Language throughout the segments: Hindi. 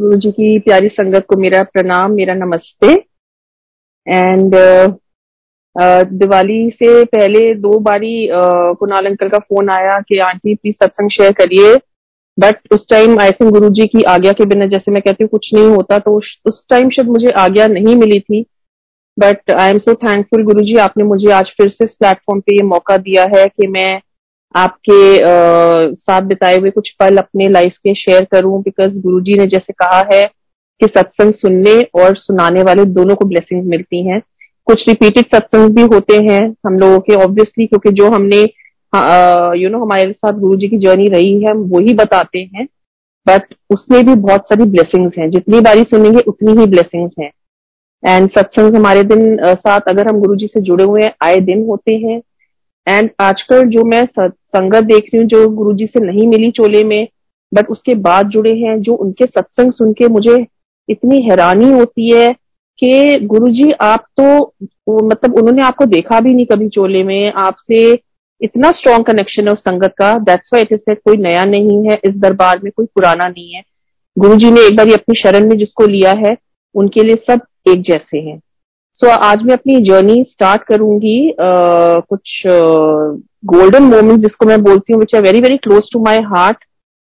गुरु जी की प्यारी संगत को मेरा प्रणाम, मेरा नमस्ते। एंड दिवाली से पहले दो बारी कुणाल अंकल का फ़ोन आया कि, आंटी प्लीज़ सत्संग शेयर करिए। बट उस time I think Guru ji की आज्ञा के बिना, जैसे मैं कहती हूँ, कुछ नहीं होता। तो उस टाइम शायद मुझे आज्ञा नहीं मिली थी। But I am so thankful Guru ji, आपने मुझे आज फिर से इस प्लेटफॉर्म पे ये मौका दिया है कि मैं आपके आ, साथ बिताए हुए कुछ पल अपने लाइफ के शेयर करूँ बिकॉज़ गुरुजी ने जैसे कहा है कि सत्संग सुनने और सुनाने वाले दोनों को ब्लेसिंग मिलती हैं। कुछ रिपीटेड सत्संग भी होते हैं हम लोगों के ऑब्वियसली क्योंकि जो हमने यू नो हमारे साथ गुरु जी की जर्नी रही है हम वही बताते हैं। बट उसमें भी बहुत सारी ब्लेसिंग्स हैं। जितनी बारी सुनेंगे उतनी ही ब्लेसिंग्स हैं। एंड सत्संग हमारे दिन साथ अगर हम गुरु जी से जुड़े हुए हैं आए दिन होते हैं। एंड आजकल जो मैं संगत देख रही हूँ जो गुरु जी से नहीं मिली चोले में बट उसके बाद जुड़े हैं जो उनके सत्संग सुन के मुझे इतनी हैरानी होती है कि गुरु जी आप तो मतलब उन्होंने आपको देखा भी नहीं कभी चोले में आपसे इतना स्ट्रॉन्ग कनेक्शन है उस संगत का दैट्स वाई इट इज़ कोई नया नहीं है इस दरबार में कोई पुराना नहीं है। गुरु जी ने एक बार अपनी शरण में जिसको लिया है उनके लिए सब एक जैसे हैं। सो so, आज मैं अपनी जर्नी स्टार्ट करूँगी uh, कुछ गोल्डन मोमेंट जिसको मैं बोलती हूँ which are very very close to my heart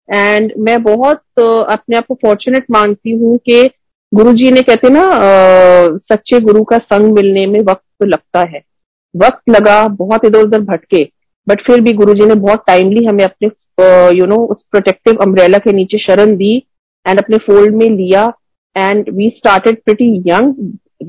and मैं बहुत uh, अपने आप को फॉर्चुनेट मानती हूँ कि गुरु जी ने कहते ना uh, सच्चे गुरु का संग मिलने में वक्त तो लगता है। वक्त लगा बहुत इधर उधर भटके बट फिर भी गुरु जी ने बहुत टाइमली हमें अपने यू uh, नो उस प्रोटेक्टिव अम्ब्रेला के नीचे शरण दी एंड अपने फोल्ड में लिया। And we started pretty young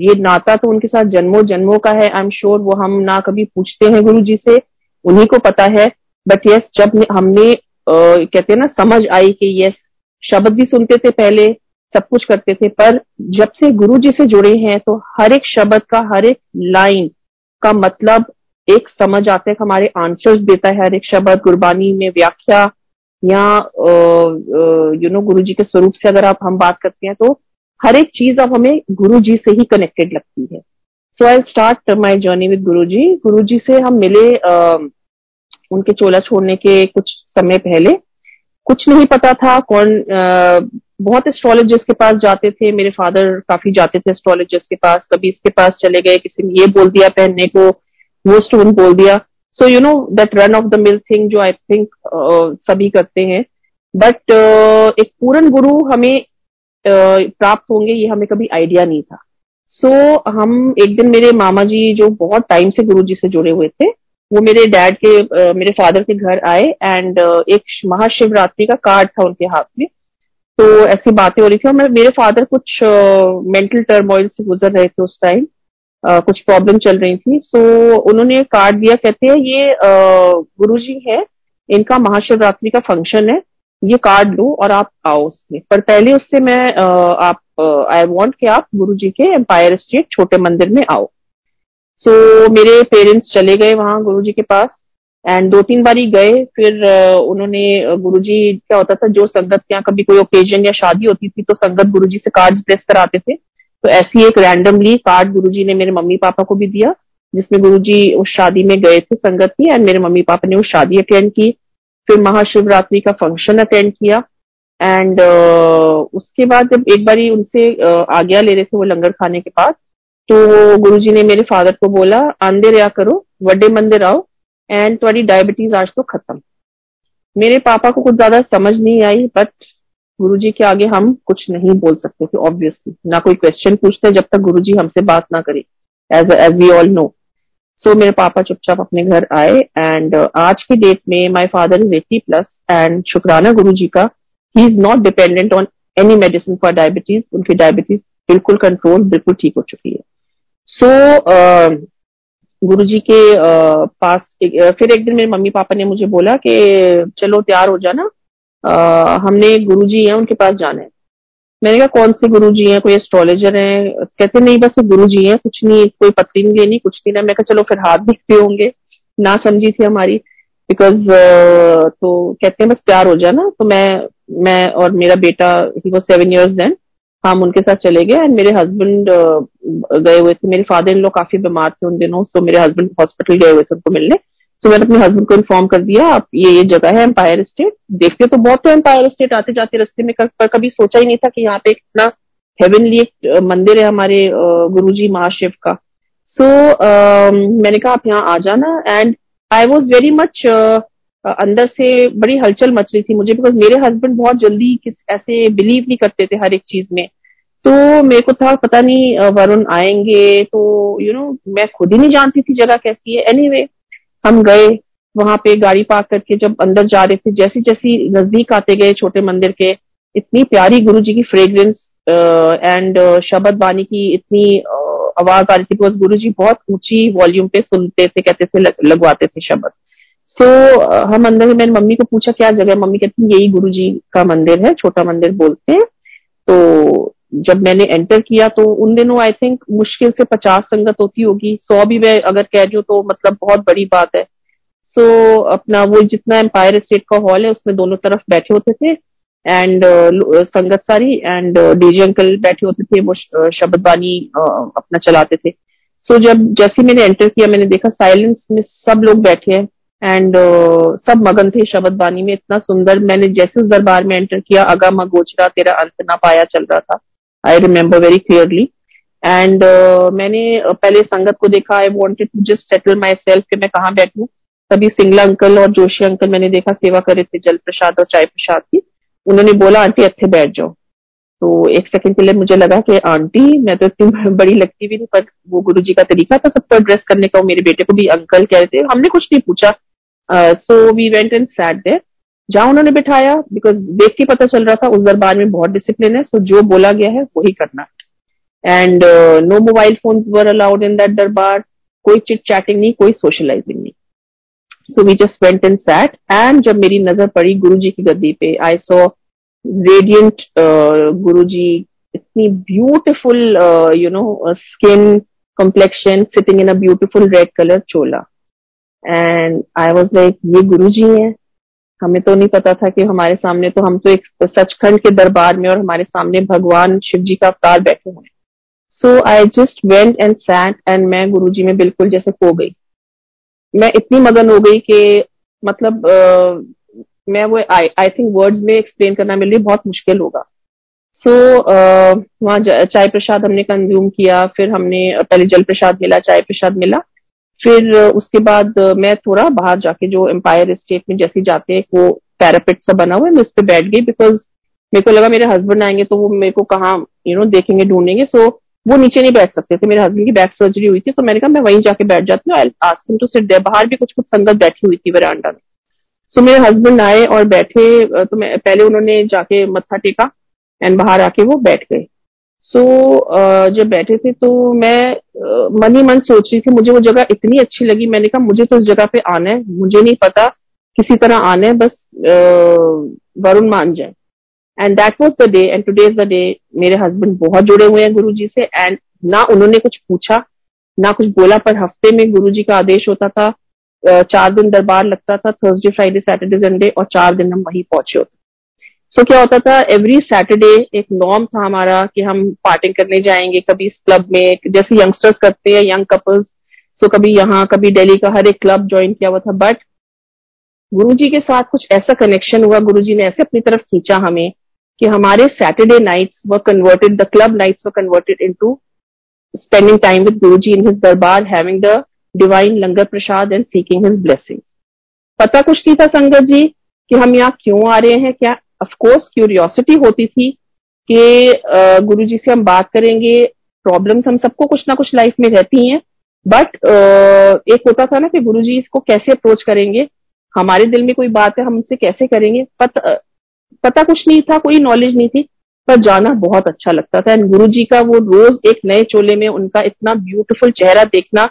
ये नाता तो उनके साथ जन्मों जन्मों का है। आई एम श्योर वो हम ना कभी पूछते हैं गुरु जी से। उन्हीं को पता है। बट यस जब हमने कहते हैं ना समझ आई कि यस शब्द भी सुनते थे पहले सब कुछ करते थे पर जब से गुरु जी से जुड़े हैं तो हर एक शब्द का हर एक लाइन का मतलब एक समझ आता है हमारे आंसर्स देता है हर एक शब्द गुरबानी में व्याख्या या यू नो गुरु जी के स्वरूप से अगर आप हम बात करते हैं तो हर एक चीज़ अब हमें गुरु जी से ही कनेक्टेड लगती है। So I start my journey with Guru ji. Guru जी से हम मिले आ, उनके चोला छोड़ने के कुछ समय पहले। कुछ नहीं पता था कौन आ, बहुत एस्ट्रोलॉजर्स के पास जाते थे। मेरे फादर काफ़ी जाते थे एस्ट्रोलॉजर्स के पास। कभी इसके पास चले गए किसी ने ये बोल दिया पहनने को वो स्टोन बोल दिया। So you know that run of the mill thing जो आई थिंक uh, सभी करते हैं। बट uh, एक पूर्ण गुरु हमें uh, प्राप्त होंगे ये हमें कभी आइडिया नहीं था। सो so, हम एक दिन मेरे मामा जी जो बहुत टाइम से गुरु जी से जुड़े हुए थे वो मेरे डैड के मेरे फादर के घर आए एंड एक महाशिवरात्रि का कार्ड था उनके हाथ में। तो ऐसी बातें हो रही थी और मैं मेरे फादर कुछ मेंटल टर्मोइल से गुजर रहे थे उस टाइम कुछ प्रॉब्लम चल रही थी। सो so, उन्होंने कार्ड दिया कहते हैं ये गुरु जी है इनका महाशिवरात्रि का फ़ंक्शन है ये कार्ड लो और आप आओ उसमें। पर पहले उससे मैं आप आई वॉन्ट कि आप गुरु जी के एम्पायर स्टेट छोटे मंदिर में आओ। So, मेरे पेरेंट्स चले गए वहाँ गुरु जी के पास एंड दो तीन बारी गए फिर उन्होंने गुरु जी क्या होता था जो संगत यहाँ कभी कोई ओकेजन या शादी होती थी तो संगत गुरु जी से कार्ड प्लेस कराते थे। तो ऐसी एक रैंडमली कार्ड गुरु जी ने मेरे मम्मी पापा को भी दिया जिसमें गुरु जी उस शादी में गए थे संगत की एंड मेरे मम्मी पापा ने उस शादी अटेंड की। फिर महाशिवरात्रि का फ़ंक्शन अटेंड किया एंड uh, उसके बाद जब एक बारी उनसे uh, आज्ञा ले रहे थे वो लंगर खाने के बाद तो गुरुजी ने मेरे फादर को बोला आंदे रहा करो वड्डे मंदिर आओ एंड तुम्हारी डायबिटीज़ आज तो खत्म। मेरे पापा को कुछ ज़्यादा समझ नहीं आई बट गुरुजी के आगे हम कुछ नहीं बोल सकते थे ऑब्वियसली ना कोई क्वेश्चन पूछते जब तक गुरुजी हमसे बात ना करे as as we all know so मेरे पापा चुपचाप अपने घर आए एंड uh, आज के डेट में my father is eighty plus and शुक्राना गुरु जी का ही is not dependent on any medicine for diabetes उनकी डायबिटीज़ बिल्कुल कंट्रोल बिल्कुल ठीक हो चुकी है। सो so, uh, गुरु जी के uh, पास एक, uh, फिर एक दिन मेरे मम्मी पापा ने मुझे बोला कि चलो तैयार हो जाना uh, हमने गुरु जी है उनके पास जाना है। मैंने कहा कौन से गुरु जी हैं? कोई एस्ट्रोलॉजर हैं? कहते नहीं बस गुरु जी हैं कुछ नहीं कोई पत्री नहीं लेनी कुछ नहीं। ना मैं चलो फिर हाथ दिखते होंगे। ना समझी थी हमारी बिकॉज़ uh, तो कहते हैं बस तैयार हो जाना तो मैं मैं और मेरा बेटा ही वो सेवन ईयर्स देन हम उनके साथ चले गए एंड मेरे हस्बैंड गए हुए थे। मेरे फादर इन लोग काफ़ी बीमार थे उन दिनों सो मेरे हस्बैंड हॉस्पिटल गए हुए थे उनको मिलने। सो मैंने अपने हस्बैंड को इन्फॉर्म कर दिया आप ये ये जगह है एम्पायर स्टेट देखते तो बहुत तो एम्पायर स्टेट आते जाते रस्ते में कर, पर कभी सोचा ही नहीं था कि यहाँ पे इतना हेवनली एक मंदिर है हमारे गुरु जी महाशिव का। सो so, uh, मैंने कहा आप यहाँ आ जाना। And I was very much अंदर से बड़ी हलचल मच रही थी मुझे बिकॉज़ मेरे हस्बैंड बहुत जल्दी किस ऐसे बिलीव नहीं करते थे हर एक चीज़ में। तो मेरे को था पता नहीं वरुण आएँगे तो यू you नो know, मैं खुद ही नहीं जानती थी जगह कैसी है। एनी anyway, हम गए वहाँ पे गाड़ी पार्क करके जब अंदर जा रहे थे जैसी जैसी नज़दीक आते गए छोटे मंदिर के इतनी प्यारी गुरु जी की फ्रेग्रेंस एंड शबद वाणी की इतनी आवाज़ आ रही थी बिकॉज़ गुरु जी बहुत ऊँची वॉल्यूम पे सुनते थे कहते थे लगवाते थे शब्द। So, हम अंदर मैंने मम्मी को पूछा क्या जगह मम्मी कहती यही गुरु जी का मंदिर है छोटा मंदिर बोलते हैं तो जब मैंने एंटर किया तो उन दिनों आई थिंक मुश्किल से पचास संगत होती होगी। सौ भी मैं अगर कह दू तो मतलब बहुत बड़ी बात है। सो so, अपना वो जितना एम्पायर स्टेट का हॉल है उसमें दोनों तरफ़ बैठे होते थे। एंड uh, संगत सारी एंड डीजे अंकल बैठे होते थे वो शब्द बानी uh, अपना चलाते थे। सो so, जब जैसे मैंने एंटर किया मैंने देखा साइलेंस में सब लोग बैठे हैं। एंड uh, सब मगन थे शब्द बानी में इतना सुंदर। मैंने जैसे उस दरबार में एंटर किया अगा मगोचरा तेरा अंत ना पाया चल रहा था। I remember very clearly and मैंने पहले संगत को देखा I wanted to just settle myself कि मैं कहाँ बैठू। तभी सिंगला अंकल और जोशी अंकल मैंने देखा सेवा कर थे जल प्रसाद और चाय प्रसाद की। उन्होंने बोला आंटी अच्छे बैठ जाओ। तो एक सेकंड के लिए मुझे लगा कि आंटी, मैं तो इतनी बड़ी लगती भी नहीं, पर वो गुरु जी का तरीका था सबको एड्रेस करने का मेरे बेटे को भी अंकल कह रहे थे हमने कुछ नहीं पूछा। So we went and sat there जहाँ उन्होंने बिठाया बिकॉज़ देख के पता चल रहा था उस दरबार में बहुत डिसिप्लिन है सो so जो बोला गया है वही करना and no mobile phone were allowed in that दरबार, कोई चिट चैटिंग नहीं, कोई सोशलाइजिंग नहीं। So we just went and sat and जब मेरी नज़र पड़ी गुरु जी की गद्दी पे आई सो रेडियंट गुरु जी इतनी beautiful you know skin complexion sitting in a beautiful red colour Chola and I was like ये गुरु जी है. हमें तो नहीं पता था कि हमारे सामने तो हम तो एक सचखंड के दरबार में और हमारे सामने भगवान शिव जी का अवतार बैठे हुए so I just went and sat and मैं गुरु जी में बिल्कुल जैसे खो गई। मैं इतनी मगन हो गई कि मतलब आ, मैं वो आई थिंक वर्ड्स में एक्सप्लेन करना मेरे लिए बहुत मुश्किल होगा। सो so, uh, वहाँ चाय प्रसाद हमने कंज्यूम किया फिर हमने पहले जल प्रसाद मिला चाय प्रसाद मिला। फिर उसके बाद मैं थोड़ा बाहर जाके जो एम्पायर स्टेट में जैसे जाते हैं वो पैरापिट सा बना हुआ है मैं उस पर बैठ गई बिकॉज़ मेरे को लगा मेरे हस्बैंड आएँगे तो वो मेरे को कहा यू नो देखेंगे ढूंढेंगे। सो वो नीचे नहीं बैठ सकते थे। मेरे हस्बैंड की बैक सर्जरी हुई थी तो मैंने कहा मैं वहीं जाके बैठ जाती हूँ टू सिट बाहर भी कुछ कुछ संगत बैठी हुई थी वरांडा में। सो मेरे हस्बैंड आए और बैठे तो मैं पहले उन्होंने जाके मत्था टेका एंड बाहर आके वो बैठ गए। सो so, जब बैठे थे तो मैं मन ही मन सोच रही थी मुझे वो जगह इतनी अच्छी लगी मैंने कहा मुझे तो उस जगह पे आना है मुझे नहीं पता किसी तरह आना है बस वरुण मान जाए। And that was the day and today is the day मेरे हस्बैंड बहुत जुड़े हुए हैं गुरु जी से एंड ना उन्होंने कुछ पूछा ना कुछ बोला पर हफ़्ते में गुरु जी का आदेश होता था चार दिन दरबार लगता था थर्सडे फ्राइडे सैटरडे संडे और चार दिन हम वहीं पहुँचे होते सो क्या होता था एवरी सैटरडे एक नॉर्म था हमारा कि हम पार्टिंग करने जाएँगे, कभी इस क्लब में, जैसे यंगस्टर्स करते हैं यंग कपल्स सो कभी यहाँ, कभी दिल्ली का हर एक क्लब ज्वाइन किया हुआ था बट गुरु जी के साथ कुछ ऐसा कनेक्शन हुआ गुरु जी ने ऐसे अपनी तरफ़ खींचा हमें कि हमारे Saturday nights we converted the club nights we converted into spending time with Guru ji in his darbar having the divine langar prasad and seeking his blessing पता कुछ नहीं था संगत जी कि हम यहाँ क्यों आ रहे हैं क्या अफकोर्स क्यूरियोसिटी होती थी कि गुरु जी से हम बात करेंगे प्रॉब्लम्स हम सबको कुछ ना कुछ लाइफ में रहती हैं बट एक होता था ना कि गुरु जी इसको कैसे अप्रोच करेंगे? हमारे दिल में कोई बात है, हम उनसे कैसे करेंगे? पता पता कुछ नहीं था, कोई नॉलेज नहीं थी, पर जाना बहुत अच्छा लगता था। एंड गुरु जी का वो रोज एक नए चोले में उनका इतना ब्यूटीफुल चेहरा देखना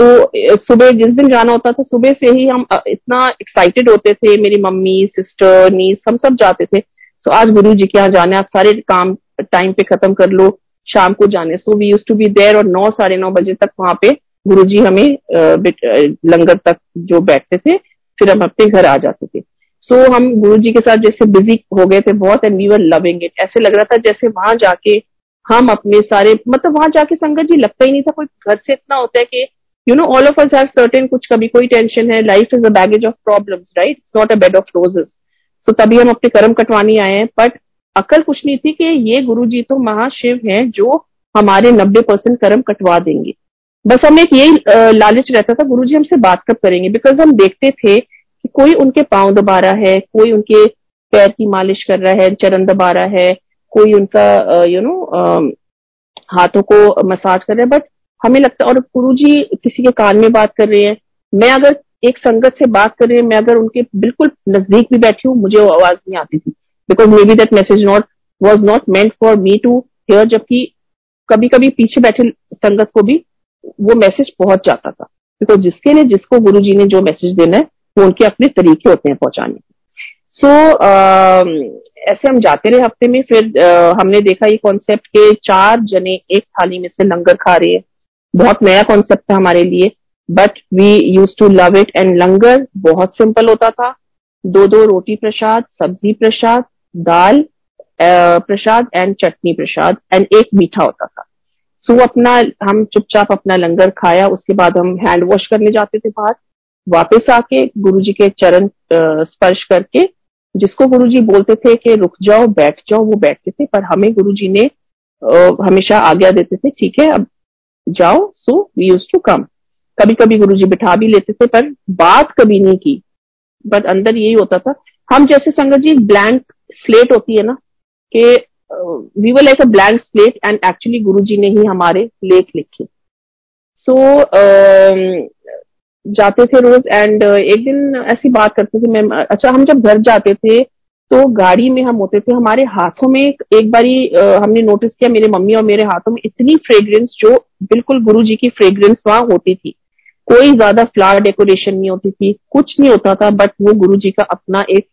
तो सुबह जिस दिन जाना होता था सुबह से ही हम इतना एक्साइटेड होते थे। मेरी मम्मी सिस्टर नीस हम सब जाते थे। सो आज गुरु जी के यहाँ जाने आप सारे काम टाइम पे खत्म कर लो। शाम को जाने। So we used to be there और नौ साढ़े नौ बजे तक वहाँ पे गुरु जी हमें लंगर तक जो बैठते थे फिर हम अपने घर आ जाते थे। सो so, हम गुरु जी के साथ जैसे बिज़ी हो गए थे बहुत and we were loving it ऐसे लग रहा था जैसे वहाँ जाके हम अपने सारे मतलब वहाँ जाके संगत जी लगता ही नहीं था। कोई घर से इतना होता है कि you know all of us have certain कुछ कभी कोई टेंशन है life is a baggage of problems right it's not a bed of roses so तभी हम अपने कर्म कटवानी आए हैं बट अकल कुछ नहीं थी कि ये गुरु जी तो महाशिव हैं जो हमारे नब्बे परसेंट कर्म कटवा देंगे। बस हमें एक यही लालच रहता था गुरु जी हमसे बात कब करेंगे? बिकॉज़ हम देखते थे कि कोई उनके पाँव दबा रहा है, कोई उनके पैर की मालिश कर रहा है, चरण दबा रहा है, कोई उनका यू नो हाथों को मसाज कर रहा है बट हमें लगता है और गुरु जी किसी के कान में बात कर रहे हैं। मैं अगर एक संगत से बात कर रही हूँ मैं अगर उनके बिल्कुल नज़दीक भी बैठी हूँ मुझे वो आवाज़ नहीं आती थी। Because maybe that message not was not meant for me to hear जबकि कभी कभी पीछे बैठे संगत को भी वो मैसेज पहुँच जाता था। बिकॉज़ जिसके लिए जिसको गुरु जी ने जो मैसेज देना है वो उनके अपने तरीके होते हैं पहुँचाने के। सो so, uh, ऐसे हम जाते रहे हफ़्ते में फिर uh, हमने देखा ये कॉन्सेप्ट के चार जने एक थाली में से लंगर खा रहे हैं। बहुत नया कॉन्सेप्ट था हमारे लिए but we used to love it and लंगर बहुत सिंपल होता था। दो दो रोटी प्रसाद सब्ज़ी प्रसाद दाल प्रसाद एंड चटनी प्रसाद एंड एक मीठा होता था। सो so, अपना हम चुपचाप अपना लंगर खाया उसके बाद हम हैंड वॉश करने जाते थे बाहर। वापस आके गुरु जी के चरण स्पर्श करके जिसको गुरुजी बोलते थे कि रुक जाओ बैठ जाओ वो बैठते थे पर हमें गुरुजी ने हमेशा आज्ञा देते थे ठीक है अब जाओ so we used to come कभी कभी गुरु जी बिठा भी लेते थे पर बात कभी नहीं की। बट अंदर यही होता था। हम जैसे संगत जी ब्लैंक स्लेट होती है ना कि we were like a blank slate and actually Guru ji ने ही हमारे लेख लिखे। सो so, uh, जाते थे रोज एंड uh, एक दिन ऐसी बात करते थे मैं अच्छा हम जब घर जाते थे तो गाड़ी में हम होते थे, हमारे हाथों में एक बारी हमने नोटिस किया, मेरे मम्मी और मेरे हाथों में इतनी फ्रेग्रेंस जो बिल्कुल गुरु जी की फ्रेग्रेंस वहाँ होती थी। कोई ज़्यादा फ्लावर डेकोरेशन नहीं होती थी, कुछ नहीं होता था बट वो गुरु जी का अपना एक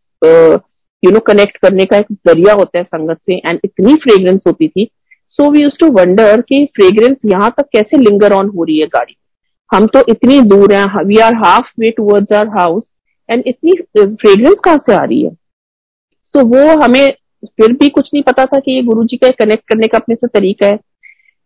यू नो कनेक्ट करने का एक ज़रिया होता है संगत से एंड इतनी फ्रेग्रेंस होती थी। So we used to wonder कि फ्रेग्रेंस यहाँ तक कैसे लिंगर ऑन हो रही है गाड़ी। हम तो इतनी दूर हैं we are halfway towards our house and इतनी फ्रेग्रेंस कहाँ से आ रही है? So, वो हमें फिर भी कुछ नहीं पता था कि ये गुरु जी का कनेक्ट करने का अपने से तरीका है।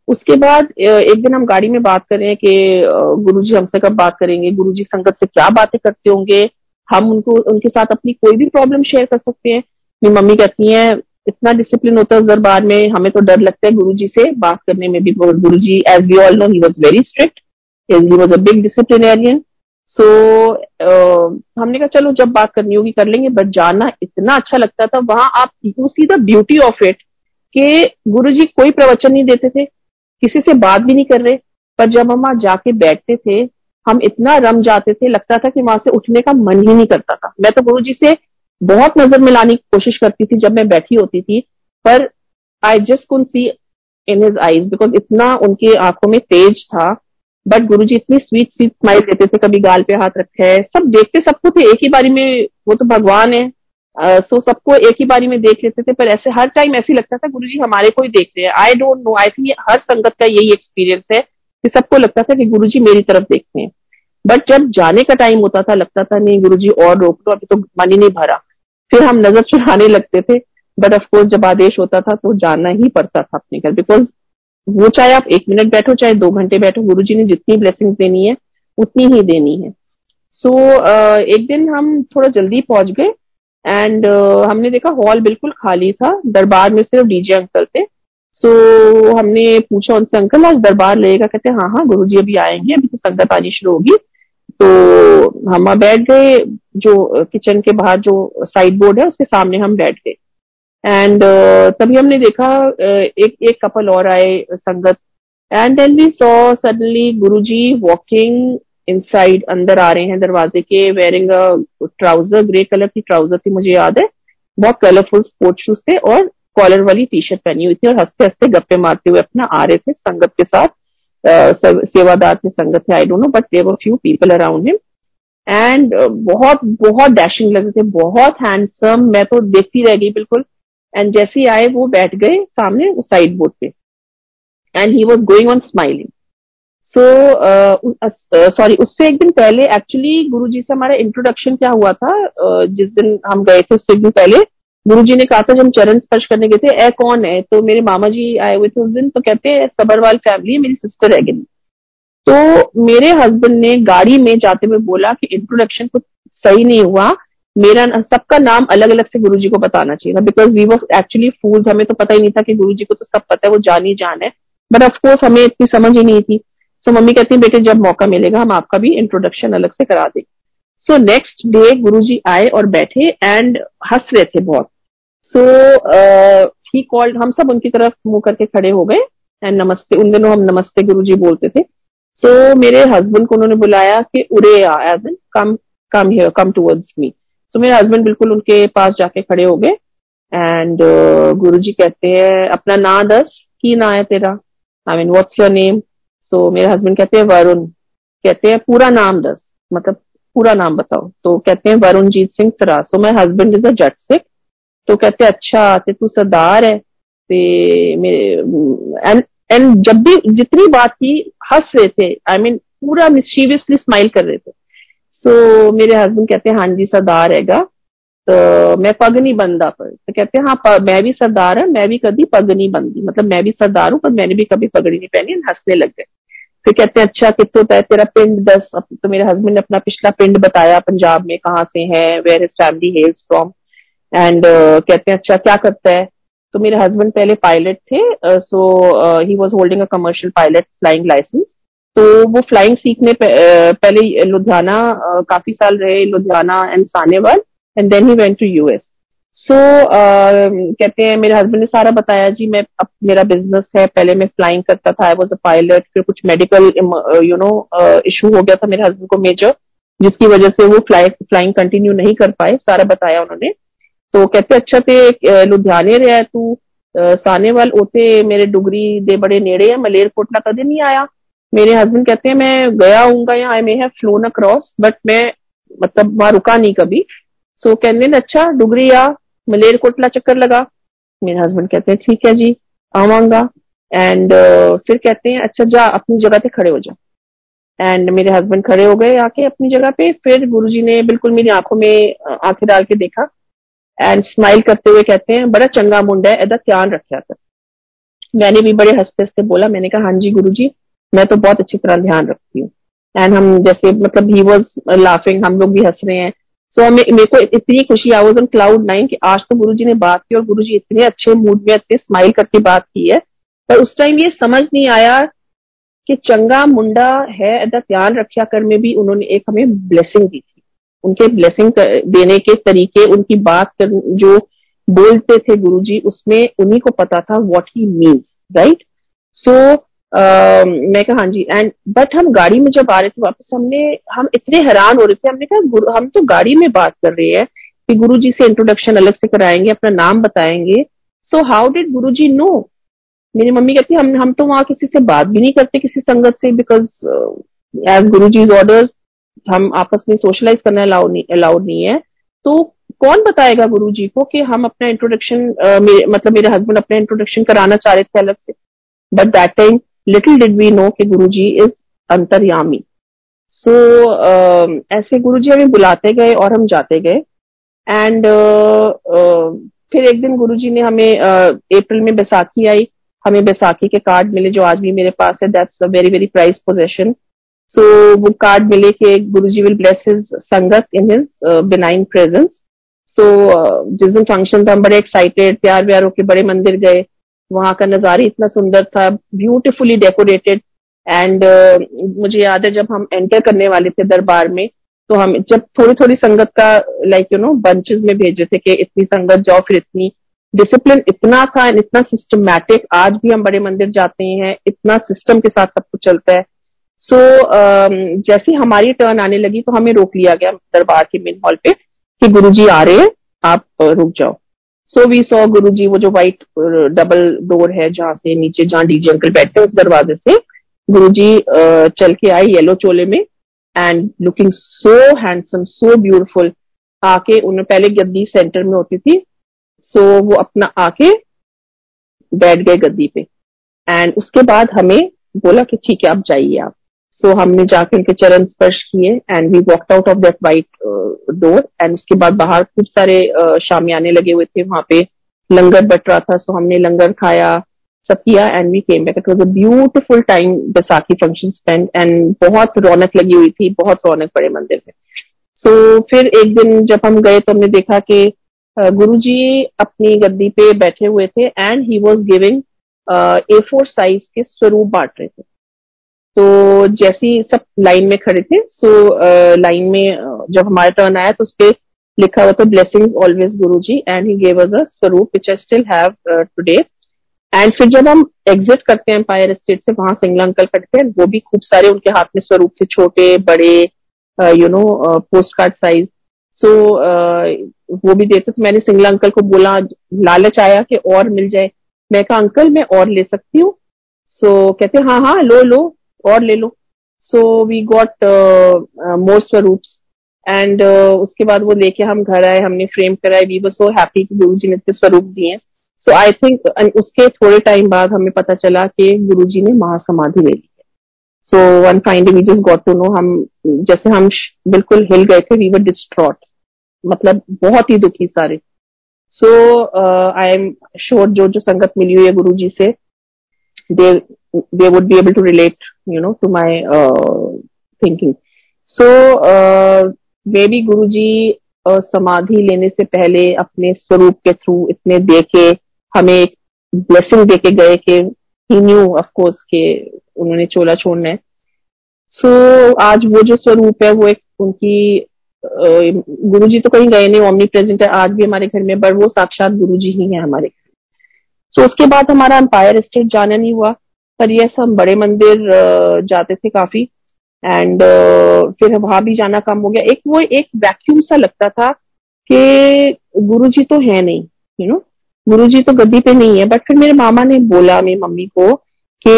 उसके बाद एक दिन हम गाड़ी में बात कर रहे हैं कि गुरु जी हमसे कब बात करेंगे गुरु जी संगत से क्या बातें करते होंगे हम उनको उनके साथ अपनी कोई भी प्रॉब्लम शेयर कर सकते हैं। मेरी मम्मी कहती हैं इतना डिसिप्लिन होता है दरबार में हमें तो डर लगता है गुरु जी से बात करने में भी Guru ji as we all know he was very strict he was a big disciplinarian. So so, uh, हमने कहा चलो जब बात करनी होगी कर लेंगे। बट जाना इतना अच्छा लगता था वहाँ आप you see the beauty of it कि गुरु जी कोई प्रवचन नहीं देते थे किसी से बात भी नहीं कर रहे। पर जब हम वहाँ जाके बैठते थे हम इतना रम जाते थे लगता था कि वहाँ से उठने का मन ही नहीं करता था। मैं तो गुरु जी से बहुत नज़र मिलाने की कोशिश करती थी जब मैं बैठी होती थी। पर I just could see in his eyes because इतना उनके आँखों में तेज था। बट गुरु जी इतनी स्वीट स्वीट स्माइल देते थे कभी गाल पे हाथ रखे है। सब देखते सबको थे एक ही बारी में वो तो भगवान है। सो uh, सबको एक ही बारी में देख लेते थे पर ऐसे हर टाइम ऐसे लगता था गुरु जी हमारे को ही देख रहे हैं I don't know I think हर संगत का यही एक्सपीरियंस है कि सबको लगता था कि गुरु जी मेरी तरफ़ देखते हैं। बट जब जाने का टाइम होता था लगता था नहीं गुरु जी और रोक दो अभी तो मन ही नहीं भरा। फिर हम नज़र चढ़ाने लगते थे। बट ऑफकोर्स जब आदेश होता था तो जाना ही पड़ता था अपने घर बिकॉज़ वो चाहे आप एक मिनट बैठो चाहे दो घंटे बैठो गुरु जी ने जितनी ब्लेसिंग देनी है उतनी ही देनी है। सो so, uh, एक दिन हम थोड़ा जल्दी पहुँच गए एंड uh, हमने देखा हॉल बिल्कुल खाली था दरबार में सिर्फ़ डीजे अंकल थे। सो so, हमने पूछा उनसे अंकल आज दरबार लगेगा? कहते हाँ हाँ गुरु जी अभी आएँगे अभी तो संगत आनी शुरू होगी। तो हम बैठ गए जो किचन के बाहर जो साइड बोर्ड है उसके सामने हम बैठ गए। एंड uh, तभी हमने देखा एक एक कपल और आए संगत। And then we saw suddenly Guruji walking inside अंदर आ रहे हैं दरवाजे के वेयरिंग ट्राउज़र ग्रे कलर की ट्राउज़र थी मुझे याद है। बहुत कलरफुल स्पोर्ट शूज़ थे और कॉलर वाली टी शर्ट पहनी हुई थी और हँसते हँसते गप्पे मारते हुए अपना आ रहे थे संगत के साथ। सेवादार थे संगत थे I don't know but there were few people around him and बहुत बहुत डैशिंग लगे थे बहुत हैंडसम मैं तो देखती रह गई बिल्कुल। एंड जैसे ही आए वो बैठ गए सामने साइड बोर्ड पे। And he was going on smiling so sorry उससे एक दिन पहले एक्चुअली गुरु जी से हमारा इंट्रोडक्शन क्या हुआ था? Uh, जिस दिन हम गए थे उससे एक दिन पहले गुरु जी ने कहा था जब हम चरण स्पर्श करने गए थे। ए कौन है? तो मेरे मामा जी आए हुए थे उस दिन तो कहते हैं सबरवाल फैमिली है मेरी सिस्टर है गिन तो मेरे हस्बैंड ने गाड़ी में जाते हुए बोला कि इंट्रोडक्शन कुछ सही नहीं हुआ। मेरा सबका नाम अलग अलग से गुरुजी को बताना चाहिए था because we were actually fools हमें तो पता ही नहीं था कि गुरुजी को तो सब पता है वो जान ही जान है। बट ऑफकोर्स हमें इतनी समझ ही नहीं थी। सो so, मम्मी कहती है बेटे जब मौका मिलेगा हम आपका भी इंट्रोडक्शन अलग से करा देंगे. सो नेक्स्ट डे गुरुजी आए और बैठे एंड हंस रहे थे बहुत। सो ही कॉल्ड हम सब उनकी तरफ़ मुँह करके खड़े हो गए एंड नमस्ते उन दिनों हम नमस्ते गुरुजी बोलते थे। सो so, मेरे हस्बैंड को उन्होंने बुलाया कि उरे एज इन come come here come towards me so मेरे हस्बैंड बिल्कुल उनके पास जाके खड़े हो गए। एंड uh, गुरु जी कहते हैं अपना ना दस की ना है तेरा? I mean what's your name so मेरे हस्बैंड कहते हैं वरुण। कहते हैं पूरा नाम दस मतलब पूरा नाम बताओ। तो कहते हैं वरुण जीत सिंह सरा so my husband is a Jat Sikh तो कहते हैं अच्छा ते तू सरदार है। ते एंड एंड जब भी जितनी बात की हंस रहे थे। आई I मीन mean, पूरा मिस्चीवियसली स्माइल कर रहे थे। सो मेरे हस्बैंड कहते हैं हाँ जी, सरदार हैगा। तो मैं पग नहीं बनता पर। तो कहते हैं हाँ मैं भी सरदार है, मैं भी कभी पग नहीं बनती। मतलब मैं भी सरदार हूँ, पर मैंने भी कभी पगड़ी नहीं पहनी हंसने लग गए। फिर कहते हैं अच्छा कितों है तेरा पिंड दस। तो मेरे हस्बैंड ने अपना पिछला पिंड बताया, पंजाब में कहाँ से है where is family hails from and कहते हैं अच्छा क्या करता है? तो मेरे हस्बैंड पहले पायलट थे so he was holding a commercial pilot flying licence तो वो फ्लाइंग सीखने पहले लुधियाना काफ़ी साल रहे Ludhiana and Sahnewal and then he went to US so कहते हैं, मेरे हस्बैंड ने सारा बताया, जी, मैं अब मेरा बिज़नेस है, पहले मैं फ्लाइंग करता था आई वॉज़ अ पायलट फिर कुछ मेडिकल यू नो इशू हो गया था मेरे हस्बैंड को मेजर जिसकी वजह से वो फ्लाई फ्लाइंग कंटिन्यू नहीं कर पाए, सारा बताया उन्होंने. तो कहते अच्छा ते लुधियाने रहा तू सानेवाल, ओते मेरे डुगरी दे बड़े नेड़े है, मलेरकोटला कदे नहीं आया? मेरे हस्बैंड कहते हैं मैं गया हूँ या I may have flown across but मैं मतलब वहाँ रुका नहीं कभी. सो so, कहने अच्छा डुगरी आ मलेरकोटला चक्कर लगा. मेरे हस्बैंड कहते हैं ठीक है जी आवांगा. एंड uh, फिर कहते हैं अच्छा जा अपनी जगह पे खड़े हो जा. एंड मेरे हस्बैंड खड़े हो गए आके अपनी जगह पे। फिर गुरुजी ने बिल्कुल मेरी आँखों में आँखें डाल के देखा। एंड स्माइल करते हुए कहते हैं बड़ा चंगा मुंडा है एदा ध्यान रखा कर. मैंने भी बड़े हँसते हँसते बोला मैंने कहा हाँ जी गुरु जी मैं तो बहुत अच्छी तरह ध्यान रखती हूँ। एंड हम जैसे मतलब ही वॉज़ लाफिंग हम लोग भी हंस रहे हैं। सो so, मेरे को इतनी खुशी I was on cloud nine कि आज तो गुरु ने बात की और गुरु इतने अच्छे मूड में इतने स्माइल करके बात की है। पर उस टाइम ये समझ नहीं आया कि चंगा मुंडा है ऐसा ध्यान रखा कर में भी उन्होंने एक हमें ब्लेसिंग दी थी। उनके ब्लेसिंग देने के तरीके उनकी बात कर, जो बोलते थे गुरुजी उसमें उन्हीं को पता था what he means right so मैं कहा हाँ जी एंड बट हम गाड़ी में जब आ रहे थे वापस हमने हम इतने हैरान हो रहे थे हमने कहा हम तो गाड़ी में बात कर रहे हैं कि गुरु जी से इंट्रोडक्शन अलग से कराएँगे अपना नाम बताएँगे। So how did Guru ji no मेरी मम्मी कहती हम हम तो वहाँ किसी से बात भी नहीं करते किसी संगत से because as Guru ji order हम आपस में सोशलाइज करना अलाउड नहीं अलाउड नहीं है। तो कौन बताएगा गुरु जी को कि हम अपना इंट्रोडक्शन uh, मतलब मेरे हस्बैंड अपना इंट्रोडक्शन कराना चाह रहे थे अलग से? But that time little did we know कि गुरु जी इज़ अंतर्यामी। सो so, uh, ऐसे गुरु जी हमें बुलाते गए और हम जाते गए। एंड uh, uh, फिर एक दिन गुरु जी ने हमें अप्रैल uh, में बैसाखी आई। हमें बैसाखी के कार्ड मिले जो आज भी मेरे पास है। That's a very very prize possession so वो कार्ड मिले कि गुरु जी will bless his sangat in his benign presence so जिस दिन फ़ंक्शन था हम बड़े एक्साइटेड प्यार व्यार होके बड़े मंदिर गए। वहाँ का नज़ारा इतना सुंदर था ब्यूटिफुली डेकोरेटेड एंड मुझे याद है जब हम एंटर करने वाले थे दरबार में तो हम जब थोड़ी थोड़ी संगत का लाइक यू नो बंचेस में भेजे थे कि इतनी संगत जाओ फिर इतनी डिसिप्लिन इतना था एंड इतना सिस्टमैटिक आज भी हम बड़े मंदिर जाते हैं इतना सिस्टम के साथ सब कुछ चलता है। सो so, uh, जैसे हमारी टर्न आने लगी तो हमें रोक लिया गया दरबार के मेन हॉल पे कि गुरुजी आ रहे हैं आप रुक जाओ। सो वी सो गुरु जी वो जो व्हाइट डबल डोर है जहाँ से नीचे जहाँ डीजे अंकल बैठते हैं उस दरवाजे से गुरु जी चल के आए येलो चोले में and looking so handsome so beautiful आके उन्हें पहले गद्दी सेंटर में होती थी सो so, वो अपना आके बैठ गए गद्दी पे। एंड उसके बाद हमें बोला कि ठीक है आप जाइए आप। सो हमने जाके उनके चरण स्पर्श किए and we walk out of that white door and उसके बाद बाहर खूब सारे uh, शामियाने लगे हुए थे वहाँ पे। लंगर बट रहा था सो हमने लंगर खाया सब किया and we came back it was a beautiful time Baisakhi function spend and बहुत रौनक लगी हुई थी बहुत रौनक बड़े मंदिर में। सो so, फिर एक दिन जब हम गए तो हमने देखा कि गुरु जी अपनी गद्दी पे बैठे हुए थे and he was giving a four size के स्वरूप बांट रहे थे। तो जैसी सब लाइन में खड़े थे सो लाइन में जब हमारा टर्न आया तो उस पर लिखा हुआ था blessings always Guru ji and he gave us a स्वरूप which I still have today and फिर जब हम एग्जिट करते हैं एम्पायर स्टेट से वहाँ सिंगला अंकल करते हैं वो भी खूब सारे उनके हाथ में स्वरूप थे छोटे बड़े you know postcard size so वो भी देते तो मैंने सिंगला अंकल को बोला लालच आया कि और मिल जाए. मैं कहा अंकल मैं और ले सकती हूँ. सो so, कहते हाँ हाँ लो लो. और ले लो। सो वी गॉट मोर स्वरूप एंड उसके बाद वो लेके हम घर आए, हमने फ्रेम कराए वी वो सो हैप्पी कि गुरु जी ने इतने स्वरूप दिए। सो आई थिंक उसके थोड़े टाइम बाद हमें पता चला कि गुरु जी ने महासमाधि ले ली so one find we just got to know हम, जैसे हम बिल्कुल हिल गए थे वी वर डिस्ट्रॉट मतलब बहुत ही दुखी सारे। सो आई एम श्योर जो जो संगत मिली हुई है गुरु जी से they they would be able to relate you know to my thinking so maybe Guru ji समाधि लेने से पहले अपने स्वरूप के थ्रू इतने दे के हमें एक ब्लेसिंग दे के गए कि ही न्यू ऑफकोर्स के उन्होंने चोला छोड़ना है सो so, आज वो जो स्वरूप है वो एक उनकी गुरु जी तो कहीं गए नहीं ओमनी प्रेजेंट है आज भी हमारे घर में पर वो साक्षात गुरु जी ही है हमारे सो so, उसके बाद हमारा अंपायर स्टेट जाना नहीं हुआ। पर यस हम बड़े मंदिर जाते थे काफ़ी। एंड फिर वहाँ भी जाना कम हो गया। एक वो एक वैक्यूम सा लगता था कि गुरु जी तो है नहीं यू नो गुरु जी तो गद्दी पे नहीं है। बट फिर मेरे मामा ने बोला, मेरी मम्मी को, कि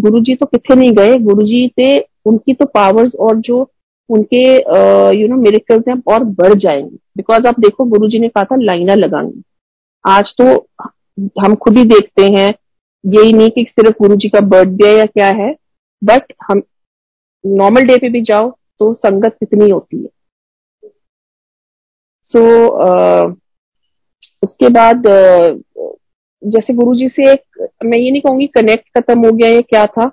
गुरु जी तो कितने नहीं गए। गुरु जी थे उनकी तो पावर्स और जो उनके यू नो मेरिकल्स हैं, और बढ़ जाएँगे। बिकॉज़ आप देखो गुरु जी ने कहा था, लाइना लगानी। आज तो हम खुद ही देखते हैं यही नहीं कि सिर्फ़ गुरु जी का बर्थडे या क्या है बट हम नॉर्मल डे पे भी जाओ तो संगत कितनी होती है। सो so, uh, उसके बाद uh, जैसे गुरु जी से एक मैं ये नहीं कहूँगी कनेक्ट खत्म हो गया ये क्या था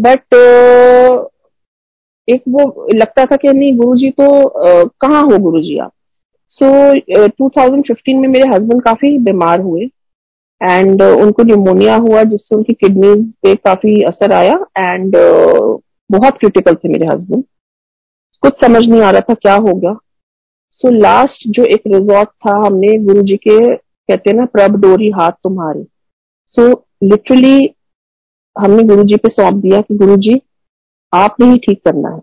बट uh, एक वो लगता था कि नहीं गुरु जी तो uh, कहाँ हो गुरु जी आप? सो so, 2015 में मेरे हस्बैंड काफ़ी बीमार हुए। एंड uh, उनको न्यूमोनिया हुआ जिससे उनकी किडनीज पे काफ़ी असर आया एंड uh, बहुत क्रिटिकल थे मेरे हस्बैंड कुछ समझ नहीं आ रहा था क्या हो गया। सो so, लास्ट जो एक रिजॉर्ट था हमने गुरु जी के कहते हैं ना प्रभ डोरी हाथ तुम्हारे। सो so, लिटरली हमने गुरु जी पे सौंप दिया कि गुरु जी आपने ही ठीक करना है।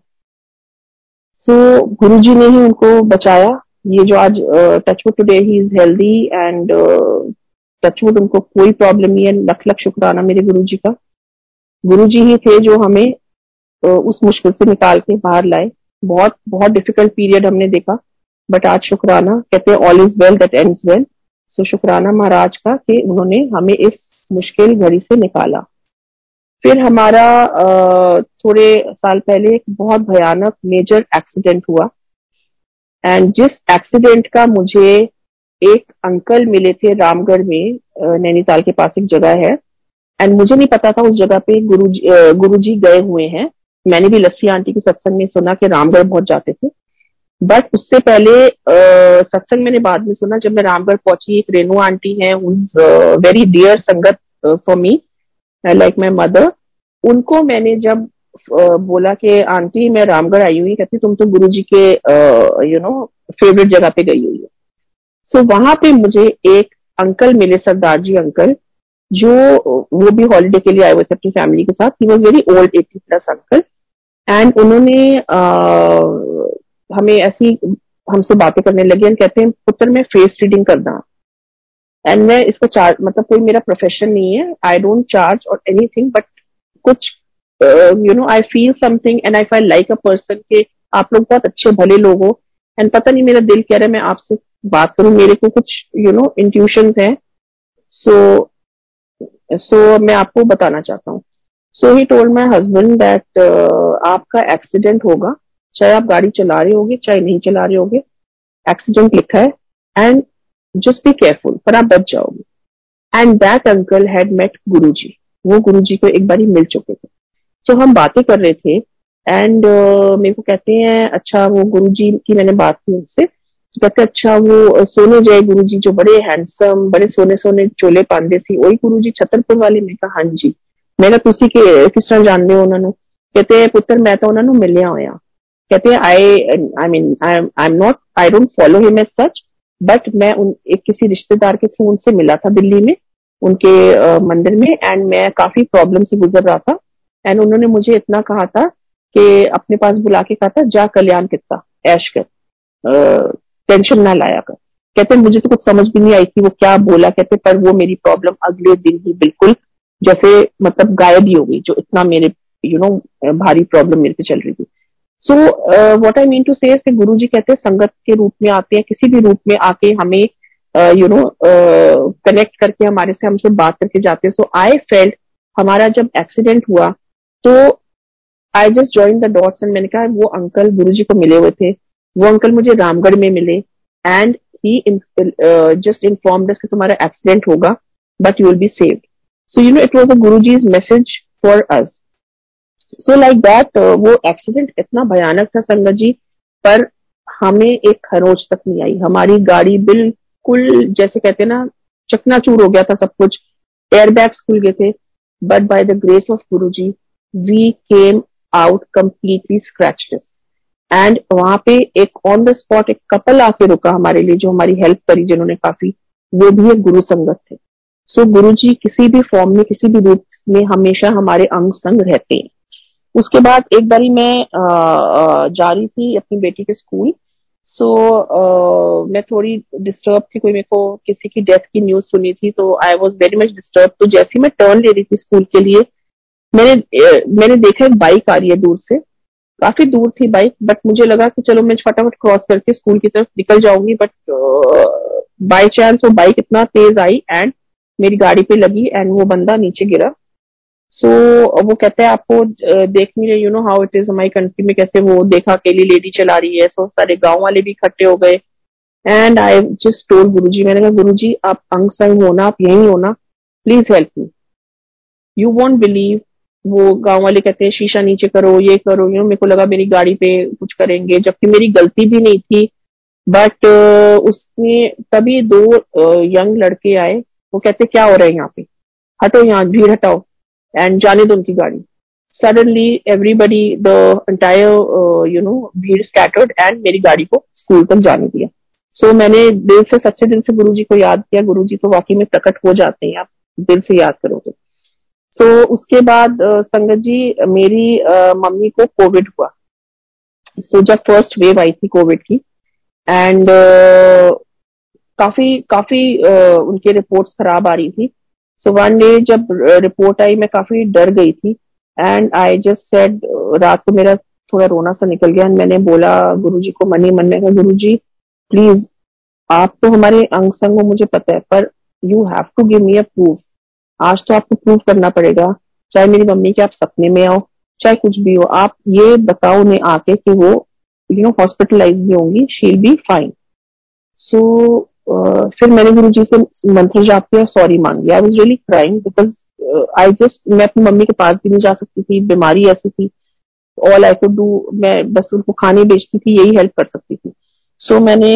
सो so, गुरु जी ने ही उनको बचाया। ये जो आज touchwood today he is healthy and touchwood उनको कोई प्रॉब्लम नहीं है। लख लख शुक्राना मेरे गुरु जी का। गुरु जी ही थे जो हमें उस मुश्किल से निकाल के बाहर लाए। बहुत बहुत डिफ़िकल्ट पीरियड हमने देखा। बट आज शुक्राना, कहते हैं all is well that ends well so शुक्राना महाराज का कि उन्होंने हमें इस मुश्किल घड़ी से निकाला। फिर हमारा थोड़े साल पहले एक बहुत भयानक मेजर एक्सीडेंट हुआ। एंड जिस एक्सीडेंट का मुझे एक अंकल मिले थे रामगढ़ में नैनीताल के पास एक जगह है। एंड मुझे नहीं पता था उस जगह पे गुरु गुरु जी गए हुए हैं। मैंने भी लस्सी आंटी के सत्संग में सुना कि रामगढ़ बहुत जाते थे। बट उससे पहले सत्संग मैंने बाद में सुना जब मैं रामगढ़ पहुँची, एक रेणु आंटी है वेरी डियर संगत for me like my mother उनको मैंने जब बोला कि, आंटी, मैं रामगढ़ आई हुई कहती, तुम तो गुरु जी के यू नो फेवरेट जगह पे गई हुई है। सो so, वहाँ पे मुझे एक अंकल मिले सरदार जी अंकल जो वो भी हॉलीडे के लिए आए हुए थे अपनी फैमिली के साथ। He was very old eighty plus uncle and उन्होंने हमें ऐसी हमसे बातें करने लगे एंड कहते हैं पुत्र मैं फेस रीडिंग करना। एंड मैं इसका चार्ज मतलब कोई मेरा प्रोफेशन नहीं है। I don't charge or anything but कुछ you know I feel something and I feel like a person के आप लोग बहुत अच्छे भले लोग हो। एंड पता नहीं मेरा दिल कह रहा है मैं आपसे बात करूँ मेरे को कुछ यू नो इंट्यूशन है। सो सो मैं आपको बताना चाहता हूँ। So he told my husband that आपका एक्सीडेंट होगा चाहे आप गाड़ी चला रहे होगे चाहे नहीं चला रहे होगे एक्सीडेंट लिखा है एंड जस्ट बी केयरफुल पर आप बच जाओगे। And that uncle had met Guruji. वो गुरुजी को एक बार ही मिल चुके थे। सो so, हम बातें कर रहे थे एंड uh, मेरे को कहते हैं अच्छा वो गुरु जी की मैंने बात की उनसे कहते अच्छा वो सोने जय गुरु जी जो बड़े हैंडसम बड़े सोने सोने चोले पांदे सी वही गुरु जी छतरपुर वाले? मैं कहा हाँ जी। मैं किस तरह जानते हो उन्होंने? कहते हैं पुत्र मैं तो उन्होंने मिलिया होया। कहते हैं I I mean I I am not I don't follow him as such but मैं उन एक किसी रिश्तेदार के थ्रू उनसे मिला था दिल्ली में उनके uh, मंदिर में एंड मैं काफ़ी प्रॉब्लम से गुजर रहा था एंड उन्होंने मुझे इतना कहा था कि अपने पास बुला के कहा था जा कल्याण कितना ऐश कर। टेंशन ना लाया कर। कहते मुझे तो कुछ समझ भी नहीं आई थी वो क्या बोला, कहते पर वो मेरी प्रॉब्लम अगले दिन ही बिल्कुल जैसे मतलब गायब ही हो गई, जो इतना मेरे यू नो भारी प्रॉब्लम मेरे पे चल रही थी। So what I mean to say Guru ji कहते हैं, संगत के रूप में आते हैं, किसी भी रूप में आके हमें यू नो कनेक्ट करके हमारे से हमसे बात करके जाते हैं। सो आई फेल्ट हमारा जब एक्सीडेंट हुआ तो I just join the dots and मैंने कहा, वो अंकल गुरु जी को मिले हुए थे। वो अंकल मुझे रामगढ़ में मिले एंड ही जस्ट इन्फॉर्म कि तुम्हारा एक्सीडेंट होगा but you will be saved so you know it was a Guru ji's message for us so like that वो एक्सीडेंट इतना भयानक था संगत जी, पर हमें एक खरोच तक नहीं आई। हमारी गाड़ी बिल्कुल, जैसे कहते हैं ना, चकनाचूर हो गया था सब कुछ। एयर बैग्स खुल गए थे but by the grace of Guru ji we came out completely scratchless and वहाँ पे एक ऑन द स्पॉट एक कपल आके रुका हमारे लिए जो हमारी हेल्प करी जिन्होंने काफ़ी वो भी एक गुरु संगत थे। सो so, गुरु जी किसी भी फॉर्म में किसी भी रूप में हमेशा हमारे अंग संग रहते हैं। उसके बाद एक बारी मैं जा रही थी अपनी बेटी के स्कूल। सो so, मैं थोड़ी डिस्टर्ब थी कोई मेरे को किसी की डेथ की न्यूज़ सुनी थी तो I was very much disturb तो जैसे मैं टर्न ले रही थी स्कूल के लिए मैंने मैंने देखा एक बाइक आ रही है दूर से। काफ़ी दूर थी बाइक बट मुझे लगा कि चलो मैं फटाफट क्रॉस करके स्कूल की तरफ़ निकल जाऊँगी बट बाई चांस वो बाइक इतना तेज आई एंड मेरी गाड़ी पे लगी एंड वो बंदा नीचे गिरा। सो so, वो कहते हैं आपको देख नहीं you know how it is हमारी कंट्री में कैसे वो देखा अकेली लेडी चला रही है सो so, सारे गाँव वाले भी इकट्ठे हो गए। एंड आई जस्ट टोल्ड गुरु जी मैंने कहा गुरु जी आप अंग संग होना आप यही होना please help me you won't believe वो गाँव वाले कहते हैं शीशा नीचे करो ये करो यू मेरे को लगा मेरी गाड़ी पे कुछ करेंगे जबकि मेरी गलती भी नहीं थी। बट उसमें तभी दो यंग लड़के आए वो कहते क्या हो रहा है यहाँ पे? हटो यहाँ भीड़ हटाओ एंड जाने दो उनकी गाड़ी. Suddenly everybody the entire you know भीड़ स्कैटर्ड एंड मेरी गाड़ी को स्कूल तक जाने दिया। सो so, मैंने दिल से सच्चे दिल से गुरु जी को याद किया। गुरु जी तो वाकई में प्रकट हो जाते हैं आप दिल से याद करोगे। सो so, उसके बाद संगत जी मेरी मम्मी को कोविड हुआ। सो so, जब फ़र्स्ट वेव आई थी कोविड की एंड काफ़ी काफ़ी उनकी रिपोर्ट्स खराब आ रही थी। सो वन डे जब रिपोर्ट आई मैं काफ़ी डर गई थी। एंड आई जस्ट सेड रात को मेरा थोड़ा रोना सा निकल गया। एंड मैंने बोला गुरुजी को मनी मन में गुरु जी प्लीज़ आप तो हमारे अंग संग मुझे पता है पर you have to give me a proof आज तो आपको प्रूफ करना पड़ेगा। चाहे मेरी मम्मी के आप सपने में आओ चाहे कुछ भी हो आप ये बताओ उन्हें आके कि वो यू नो हॉस्पिटलाइज भी होंगी शील बी फाइन सो फिर मैंने गुरु जी से मंत्र जाप किया सॉरी मांगी I was really crying because I just मैं अपनी मम्मी के पास भी नहीं जा सकती थी बीमारी ऐसी थी। ऑल आई कुड डू मैं बस उनको खाने बेचती थी यही हेल्प कर सकती थी। सो so, मैंने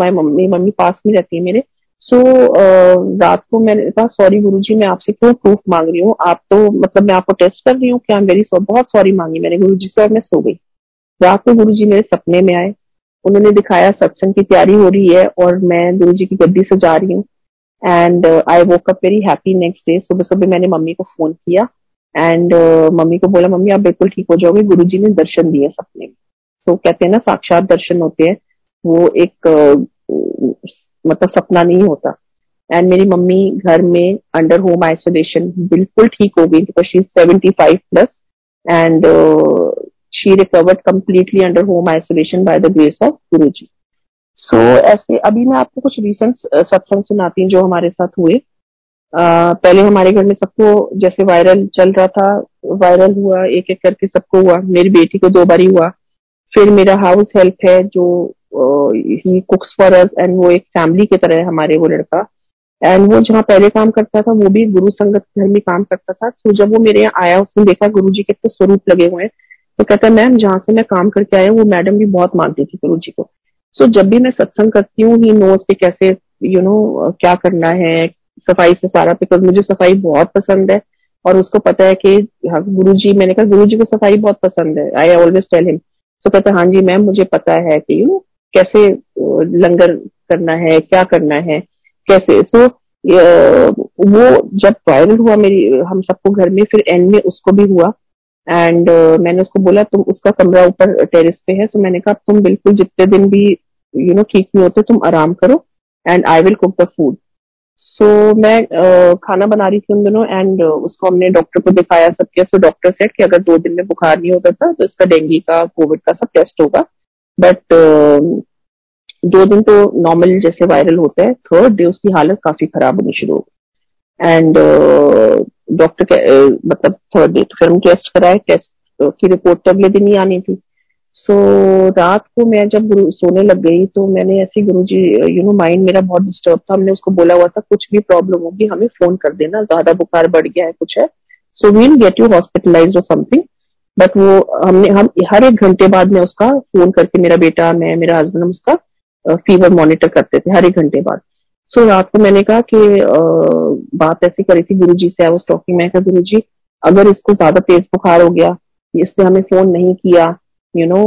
माई मम्मी मम्मी पास में रहती है मेरे। सो so, रात को मैंने कहा सॉरी गुरु जी मैं आपसे क्यों प्रूफ मांग रही हूँ? आप तो मतलब मैं आपको टेस्ट कर रही हूँ क्या मेरी सो बहुत सॉरी मांगी मैंने गुरु जी से और मैं सो गई। रात को गुरु जी मेरे सपने में आए। उन्होंने दिखाया सत्संग की तैयारी हो रही है और मैं गुरु जी की गद्दी से जा रही हूँ। And I woke up very happy next day सुबह सुबह मैंने मम्मी को फ़ोन किया। एंड uh, मम्मी को बोला मम्मी आप बिल्कुल ठीक हो जाओगे। गुरु जी ने दर्शन दिए सपने में। तो कहते हैं ना साक्षात दर्शन होते हैं। वो एक uh, मतलब सपना नहीं होता। एंड मेरी मम्मी घर में अंडर होम आइसोलेशन बिल्कुल ठीक हो गई because she seventy five plus and she recovered completely under home isolation by the grace of गुरु जी सो ऐसे अभी मैं आपको कुछ रिसेंट सत्संग सुनाती हूँ जो हमारे साथ हुए। Uh, पहले हमारे घर में सबको जैसे वायरल चल रहा था वायरल हुआ एक एक करके सबको हुआ। मेरी बेटी को दो बारी हुआ। फिर मेरा हाउस हेल्प है जो he cooks for us and वो एक फैमिली की तरह है हमारे वो लड़का। एंड वो जहाँ पहले काम करता था वो भी गुरु संगत घर में काम करता था। तो जब वो मेरे यहाँ आया उसने देखा गुरु जी के तो स्वरूप लगे हुए हैं तो कहता है मैम जहाँ से मैं काम करके आया वो मैडम भी बहुत मानती थी गुरु जी को। सो जब भी मैं सत्संग करती हूँ ही नोज़ पे कैसे यू नो क्या करना है सफ़ाई से सारा बिकॉज़ मुझे सफ़ाई बहुत पसंद है। और उसको पता है कि हाँ, गुरु जी मैंने कहा गुरु जी को सफ़ाई बहुत पसंद है। I always tell him so कहते हाँ जी मैम मुझे पता है कि यू कैसे लंगर करना है क्या करना है कैसे? सो so, वो जब वायरल हुआ मेरी हम सबको घर में फिर एंड में उसको भी हुआ। एंड uh, मैंने उसको बोला तुम उसका कमरा ऊपर टेरिस पे है। तो मैंने कहा तुम बिल्कुल जितने दिन भी यू नो ठीक नहीं होते तुम आराम करो। And I will cook the food so मैं uh, खाना बना रही थी उन दिनों। एंड uh, उसको हमने डॉक्टर को दिखाया सब किया। तो डॉक्टर सेट कि अगर दो दिन में बुखार नहीं होता था तो इसका डेंगू का कोविड का सब टेस्ट होगा। बट uh, दो दिन तो नॉर्मल जैसे वायरल होता है थर्ड डे उसकी हालत काफ़ी खराब होनी शुरू हो एंड डॉक्टर uh, मतलब थर्ड डे तो फिर हम टेस्ट कराए टेस्ट की रिपोर्ट तो अगले दिन ही आनी थी। सो so, रात को मैं जब गुरु सोने लग गई तो मैंने ऐसे गुरु जी यू नो माइंड मेरा बहुत डिस्टर्ब था। हमने उसको बोला हुआ था कुछ भी प्रॉब्लम होगी हमें फ़ोन कर देना ज़्यादा बुखार बढ़ गया है कुछ है। So we'll get you hospitalize or something but वो, हमने, हम, हर एक घंटे बाद में उसका फ़ोन करके, मेरा बेटा, मैं, मेरा हस्बैंड हम उसका फीवर मॉनिटर करते थे, हर एक घंटे बाद। सो रात को मैंने कहा कि बात ऐसी करी थी गुरु जी से आई टॉकिंग मैं कहा गुरु जी अगर इसको ज़्यादा तेज बुखार हो गया, इसने हमें फ़ोन नहीं किया you know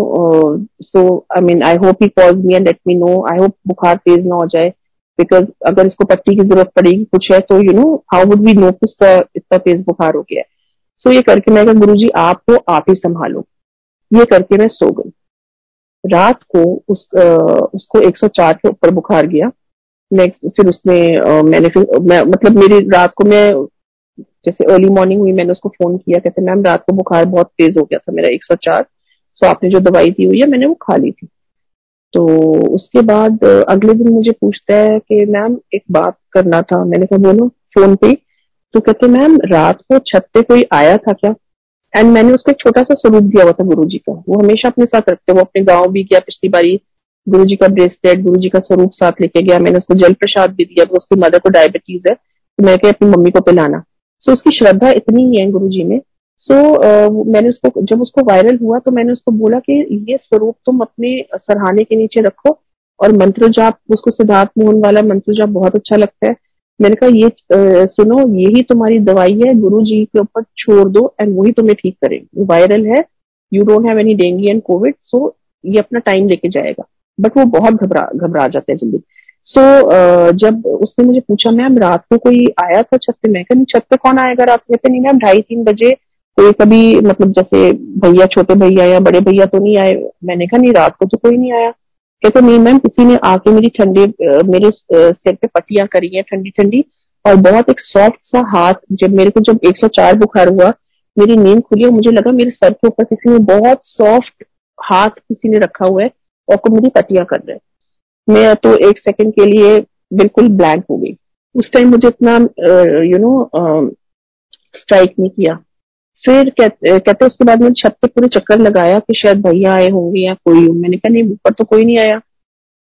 so I mean I hope he calls me and let me know I hope बुखार तेज ना हो जाए बिकॉज़ अगर इसको पट्टी की ज़रूरत पड़ेगी, कुछ है तो you know how would we know कि उसका इतना तेज बुखार हो गया है? सो ये करके मैं कहा गुरु जी आपको आप ही संभालो। ये करके मैं सो गई। रात को उस आ, उसको 104 के ऊपर बुखार गया। नेक्स्ट फिर उसने आ, मैंने फिर मैं मतलब मेरी रात को मैं जैसे अर्ली मॉर्निंग हुई मैंने उसको फ़ोन किया कहते मैम रात को बुखार बहुत तेज हो गया था मेरा 104 सो आपने जो दवाई दी हुई है मैंने वो खा ली थी। तो उसके बाद अगले दिन मुझे पूछता है कि मैम एक बात करना था। मैंने कहा बोलो फ़ोन पे तो कहते मैम रात को छत पे कोई आया था क्या? एंड मैंने उसको एक छोटा सा स्वरूप दिया हुआ था गुरु जी का। वो हमेशा अपने साथ रखते वो अपने गाँव भी गया पिछली बारी गुरु जी का ब्रेसलेट गुरु जी का स्वरूप साथ लेके गया। मैंने उसको जल प्रसाद भी दिया उसकी मदर को डायबिटीज़ है। तो मैं अपनी मम्मी को पिलाना। सो so, उसकी श्रद्धा इतनी ही है गुरु जी में सो so, मैंने उसको जब उसको वायरल हुआ तो मैंने उसको बोला कि ये स्वरूप तुम अपने सरहाने के नीचे रखो और मंत्र जाप उसको सिद्धार्थ मोहन वाला मंत्र जाप बहुत अच्छा लगता है। मैंने कहा ये सुनो यही तुम्हारी दवाई है गुरु जी के ऊपर छोड़ दो एंड वही तुम्हें ठीक करेगी। वायरल है you don't have any dengue and Covid so ये अपना टाइम लेके जाएगा। बट वो बहुत घबरा घबरा जाते हैं जल्दी। सो so, जब उसने मुझे पूछा मैम रात को कोई आया था छत पे? मैं कहा छत पे कौन आएगा रात में? नहीं मैम ढाई तीन बजे कोई कभी मतलब जैसे भैया छोटे भैया या बड़े भैया तो नहीं आए। मैंने कहा नहीं रात को तो कोई नहीं आया। कहते नहीं, मैम, किसी ने आके मेरी ठंडे मेरे सिर पे पट्टियाँ करी है, ठंडी ठंडी, और बहुत एक सॉफ्ट सा हाथ, जब मेरे को, जब 104 बुखार हुआ, मेरी नींद खुली और मुझे लगा मेरे सर के ऊपर किसी ने बहुत सॉफ्ट हाथ किसी ने रखा हुआ है और को मेरी पट्टियाँ कर रहे मैं तो एक सेकंड के लिए बिल्कुल ब्लैंक हो गई। उस टाइम मुझे इतना यू नो स्ट्राइक नहीं किया। फिर कहते, कहते उसके बाद मैंने छत पे पूरे चक्कर लगाया कि शायद भैया आए होंगे या कोई मैंने कहा नहीं ऊपर तो कोई नहीं आया.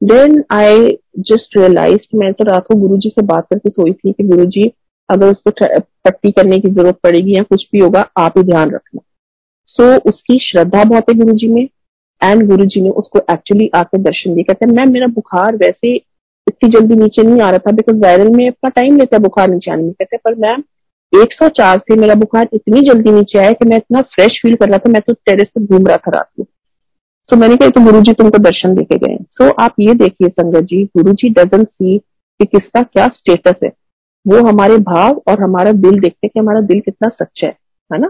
देन आई जस्ट रियलाइज़ मैं तो रात को गुरु जी से बात करके सोई थी कि गुरु जी अगर उसको पट्टी करने की ज़रूरत पड़ेगी या कुछ भी होगा आप ही ध्यान रखना। सो so, उसकी श्रद्धा बहुत है गुरु जी में एंड गुरु जी ने उसको एक्चुअली आके दर्शन दिए। कहते हैं मैम मेरा बुखार वैसे इतनी जल्दी नीचे नहीं आ रहा था बिकॉज़ वायरल में अपना टाइम लेता है बुखार नीचे आने में। कहते पर मैम 104 से मेरा बुखार इतनी जल्दी नीचे आया कि मैं इतना फ्रेश फील कर रहा था, मैं तो टेरिस पे घूम रहा था रात को। सो मैंने कहा तो गुरु जी तुमको दर्शन देके गए सो आप ये देखिए संगत जी गुरु जी डजन सी कि किसका क्या स्टेटस है। वो हमारे भाव और हमारा दिल देखते कि हमारा दिल कितना सच्चा है है ना?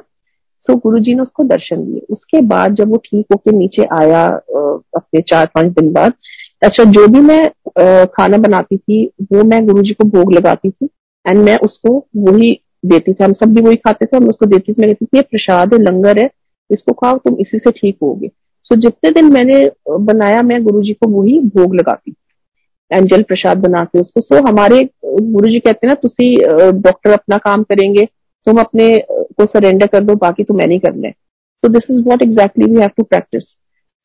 सो गुरु जी ने उसको दर्शन दिए। उसके बाद जब वो ठीक होके नीचे आया अपने चार पाँच दिन बाद अच्छा जो भी मैं खाना बनाती थी, वो मैं गुरु जी को भोग लगाती थी एंड मैं उसको वही देती थी हम सब भी वही खाते थे हम उसको देती थी मैं कहती थी ये प्रसाद है, लंगर है, इसको खाओ, तुम इसी से ठीक होगे। सो जितने दिन मैंने बनाया, मैं गुरु जी को वही भोग लगाती एंजल प्रसाद बना के उसको। सो हमारे गुरु जी कहते ना, तुसी डॉक्टर अपना काम करेंगे, तुम अपने को सरेंडर कर दो, बाकी तो मैं नहीं करना है। So this is what exactly we have to practice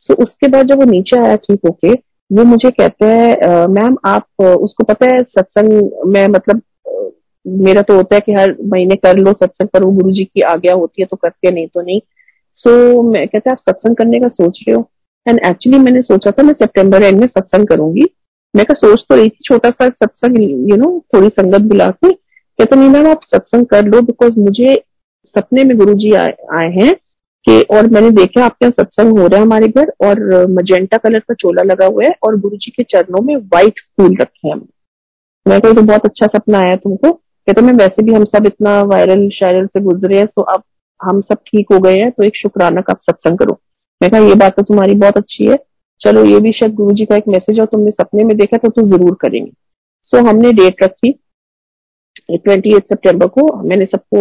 so उसके बाद जब वो नीचे आया ठीक होके, वो मुझे कहते हैं मैम आप उसको पता है, सत्संग में मतलब मेरा तो होता है कि हर महीने कर लो सत्संग पर वो गुरु जी की आज्ञा होती है तो करते नहीं तो नहीं। सो so, मैं कहते आप सत्संग करने का सोच रहे हो। एंड एक्चुअली मैंने सोचा था मैं सितंबर एंड में सत्संग करूँगी। मैं का सोच तो रही थी छोटा सा सत्संग यू नो थोड़ी संगत बुला के कहते नहीं मैम आप सत्संग कर लो बिकॉज़ मुझे सपने में गुरु जी आए हैं कि और मैंने देखा आपके यहाँ सत्संग हो रहा है हमारे घर और मजेंटा कलर का चोला लगा हुआ है और गुरु जी के चरणों में व्हाइट फूल रखे हैं मैं कहूँ तो बहुत अच्छा सपना आया तुमको। कहते मैं वैसे भी हम सब इतना वायरल शायरल से गुजरे हैं सो अब हम सब ठीक हो गए हैं तो एक शुक्राना का सत्संग करो। मैं कहा ये बात तो तुम्हारी बहुत अच्छी है। चलो ये भी शायद गुरु जी का एक मैसेज और तुमने सपने में देखा तो, तुम ज़रूर करेंगे। सो हमने डेट रखी ट्वेंटी एट सेप्टेम्बर को। मैंने सबको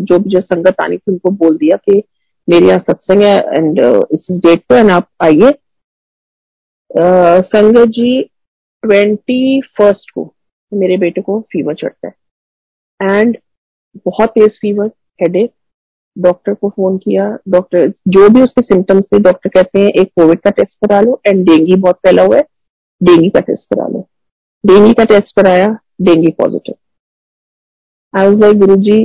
जो जो संगत आनी थी उनको बोल दिया कि मेरे यहाँ सत्संग है एंड इस डेट पे एंड आप आइए। संगत जी ट्वेंटी फ़र्स्ट को मेरे बेटे को फीवर चढ़ता है। एंड बहुत तेज फीवर हेडेक डॉक्टर को फ़ोन किया डॉक्टर जो भी उसके सिम्टम्स थे डॉक्टर कहते हैं, एक कोविड का टेस्ट करा लो एंड डेंगी बहुत फैला हुआ है डेंगी का टेस्ट करा लो। डेंगी का टेस्ट कराया dengue positive I was like Guru ji,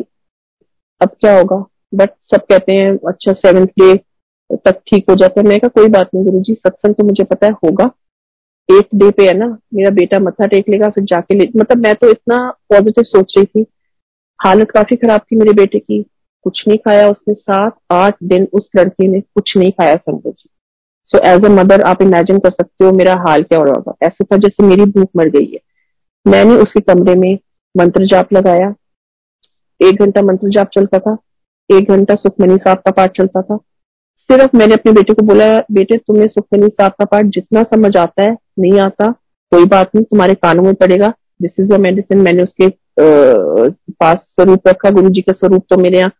अब क्या होगा? बट सब कहते हैं अच्छा सेवेंथ डे तक ठीक हो जाता है। मैं कहा, कोई बात नहीं गुरु जी, सत्संग तो मुझे पता है होगा। एक डे पे है ना, मेरा बेटा मत्था टेक लेगा, फिर जाके ले मतलब मैं तो इतना पॉजिटिव सोच रही थी। हालत काफ़ी खराब थी मेरे बेटे की। कुछ नहीं खाया उसने सात, आठ दिन उस लड़के ने कुछ नहीं खाया संगत जी। सो एज अ मदर आप इमेजिन कर सकते हो मेरा हाल क्या हो रहा होगा। ऐसे था जैसे मेरी भूख मर गई है। मैंने उसके कमरे में मंत्र जाप लगाया। एक घंटा मंत्र जाप चलता था। एक घंटा सुखमनी साहब का पाठ चलता था। सिर्फ़ मैंने अपने बेटे को बोला, बेटे तुम्हें सुखमनी साहब का पाठ जितना समझ आता है, नहीं आता, कोई बात नहीं, तुम्हारे कानों में पड़ेगा। दिस इज़ योर मेडिसिन मैंने उसके पास स्वरूप रखा गुरु जी का स्वरूप तो मेरे यहाँ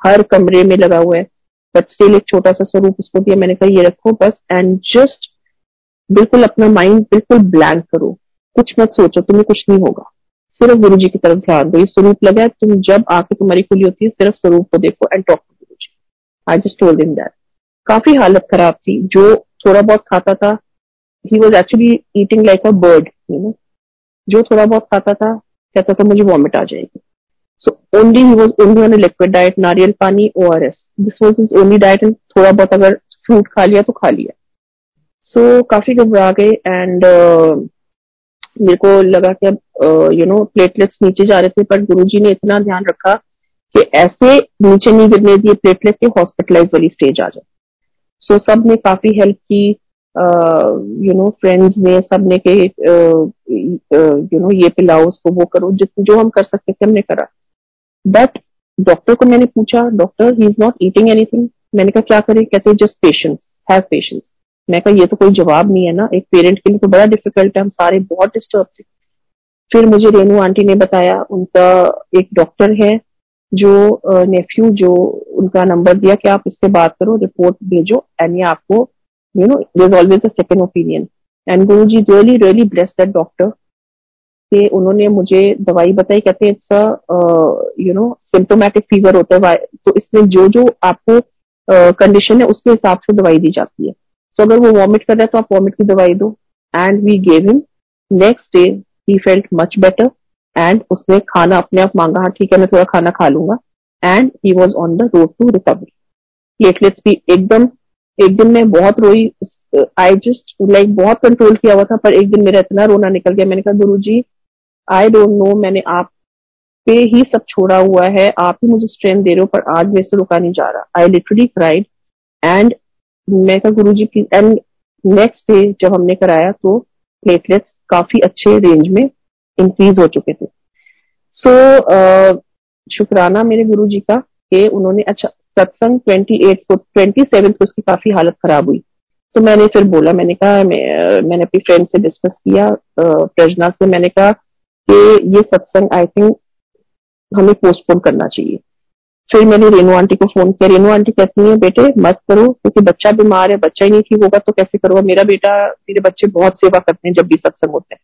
हर कमरे में लगा हुआ है। बट स्टिल एक छोटा सा स्वरूप उसको दिया। मैंने कहा, ये रखो बस एंड जस्ट बिल्कुल अपना माइंड बिल्कुल ब्लैंक करो। कुछ मत सोचो, तुम्हें कुछ नहीं होगा। सिर्फ़ गुरु जी की तरफ़ ध्यान दो। ये स्वरूप लगा है, तुम जब आके तुम्हारी खुली होती है, सिर्फ़ स्वरूप को देखो and talk to Guru ji I just told him that काफ़ी हालत खराब थी। जो थोड़ा बहुत खाता था he was actually eating like a bird you know जो थोड़ा बहुत खाता था कहता था मुझे वॉमिट आ जाएगी. So only he was only on liquid diet nariyal pani O R S this was his only diet and थोड़ा बहुत अगर फ्रूट खा लिया तो खा लिया। सो so, काफ़ी घबरा गए एंड मेरे को लगा कि अब यू नो प्लेटलेट्स नीचे जा रहे थे पर गुरुजी ने इतना ध्यान रखा कि ऐसे नीचे नहीं गिरने दिए प्लेटलेट के हॉस्पिटलाइज वाली स्टेज आ जाए। सो so, सबने काफ़ी हेल्प की। यू नो फ्रेंड्स ने सबने के यू नो ये पिलाओ, उसको वो करो जो हम कर सकते थे, हमने करा। बट डॉक्टर को मैंने पूछा doctor he is not eating anything मैंने कहा, क्या करें? कहते जस्ट पेशेंस हैव पेशेंस मैं कहा, ये तो कोई जवाब नहीं है ना, एक पेरेंट के लिए तो बड़ा डिफ़िकल्ट है, हम सारे बहुत डिस्टर्ब थे। फिर मुझे रेनू आंटी ने बताया, उनका एक डॉक्टर है, जो नेफ्यू जो उनका नंबर दिया, कि आप इससे बात करो रिपोर्ट भेजो एंड ये आपको you know there's always a second opinion. And Guruji really really blessed that doctor. कि उन्होंने मुझे दवाई बताई कहते हैं it's you know symptomatic fever होता है तो इसमें जो जो आपको कंडीशन uh, है उसके हिसाब से दवाई दी जाती है. सो so, अगर वो वॉमिट कर रहा है तो आप वॉमिट की दवाई दो। And we gave him next day he felt much better and उसने खाना अपने आप मांगा हाँ ठीक है मैं थोड़ा खाना खा लूँगा. And he was on the road to recovery platelets भी एकदम एक दिन मैं बहुत रोई आई जस्ट लाइक बहुत कंट्रोल किया हुआ था पर एक दिन मेरा इतना रोना निकल गया। मैंने कहा गुरु जी आई डोंट नो मैंने आप पे ही सब छोड़ा हुआ है आप ही मुझे स्ट्रेंथ दे रहे हो पर आज मेरे से रुका नहीं जा रहा। आई लिटरली क्राइड एंड मैं कहा Guru ji please and next day जब हमने कराया तो प्लेटलेट्स काफ़ी अच्छे रेंज में इंक्रीज हो चुके थे। सो so, uh, शुक्राना मेरे गुरु जी का कि उन्होंने अच्छा सत्संग ट्वेंटी एट को ट्वेंटी सेवन को उसकी काफ़ी हालत खराब हुई। तो मैंने फिर बोला मैंने कहा मैं, मैंने अपनी फ्रेंड से डिस्कस किया प्रजना से मैंने कहा कि ये सत्संग आई थिंक हमें पोस्टपोन करना चाहिए। फिर मैंने रेनू आंटी को फ़ोन किया रेनू आंटी कहती है बेटे मत करो क्योंकि बच्चा बीमार है बच्चा ही नहीं ठीक होगा तो कैसे करो मेरा बेटा मेरे बच्चे बहुत सेवा करते हैं जब भी सत्संग होते हैं।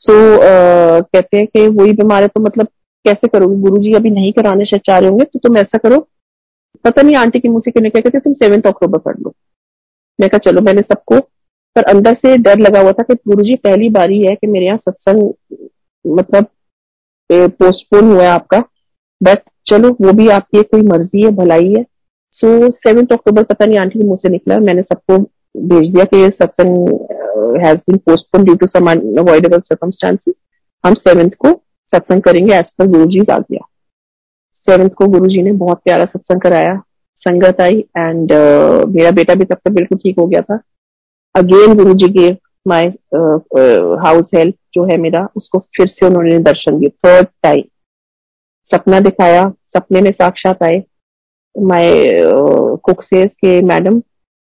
सो so, uh, कहते हैं कि वही बीमार है तो मतलब कैसे करोगे? गुरु जी अभी नहीं कराने से चाह रहे होंगे तो तुम ऐसा करो पता नहीं आंटी की मुझसे कहने क्या कहते तुम सेवेंथ अक्टूबर कर लो। मैं कहा, चलो, मैंने सबको पर अंदर से डर लगा हुआ था कि गुरु जी, पहली बारी है कि मेरे यहाँ सत्संग मतलब पोस्टपोन हुआ है आपका। बट चलो, वो भी आपकी कोई मर्ज़ी है, भलाई है। सो सेवेंथ अक्टूबर पता नहीं आंटी के मुँह से निकला, मैंने सबको भेज दिया कि सत्संग has been postpone due to some avoidable circumstances हम सेवेंथ को सत्संग करेंगे एज पर गुरु जी आ गया सेवेंथ को गुरु ने बहुत प्यारा सत्संग कराया संगत आई एंड uh, मेरा बेटा भी तब तक बिल्कुल ठीक हो गया था। Again Guru ji gave my house help जो है मेरा उसको फिर से उन्होंने दर्शन दिए थर्ड टाइम सपना दिखाया सपने में साक्षात आए। माय कुक सेज के मैडम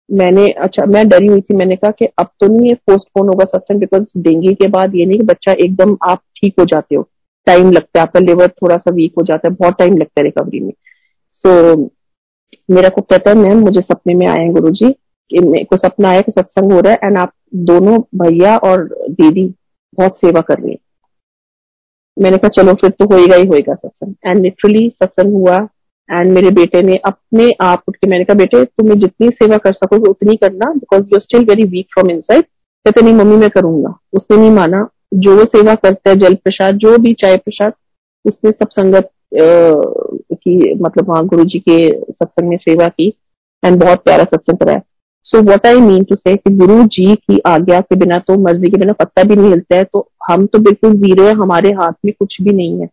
मैंने अच्छा मैं डरी हुई थी मैंने कहा कि अब तो नहीं ये पोस्टपोन होगा सत्संग बिकॉज़ डेंगू के बाद ये नहीं कि बच्चा एकदम आप ठीक हो जाते हो। टाइम लगता है आपका लिवर थोड़ा सा वीक हो जाता है बहुत टाइम लगता है रिकवरी में। सो so, मेरा को कहता है मैम मुझे सपने में आए गुरु जी मेरे को सपना आया कि सत्संग हो रहा है एंड आप दोनों भैया और दीदी बहुत सेवा कर रही है। मैंने कहा चलो फिर तो होएगा ही होएगा सत्संग। एंड लिटरली सत्संग हुआ एंड मेरे बेटे ने अपने आप उठ के मैंने कहा बेटे तुम्हें जितनी सेवा कर सकोगे उतनी करना because you still very weak from inside कहते नहीं मम्मी मैं करूँगा। उसने नहीं माना जो सेवा करता है, जल प्रसाद, जो भी चाय प्रसाद, उसने सब संगत की मतलब वहाँ गुरु जी के सत्संग में सेवा की एंड बहुत प्यारा सत्संग कराया so what I mean to say Guru ji की आज्ञा के बिना तो मर्ज़ी के बिना पत्ता भी नहीं हिलता है तो हम तो बिल्कुल ज़ीरो है, हमारे हाथ में कुछ भी नहीं है।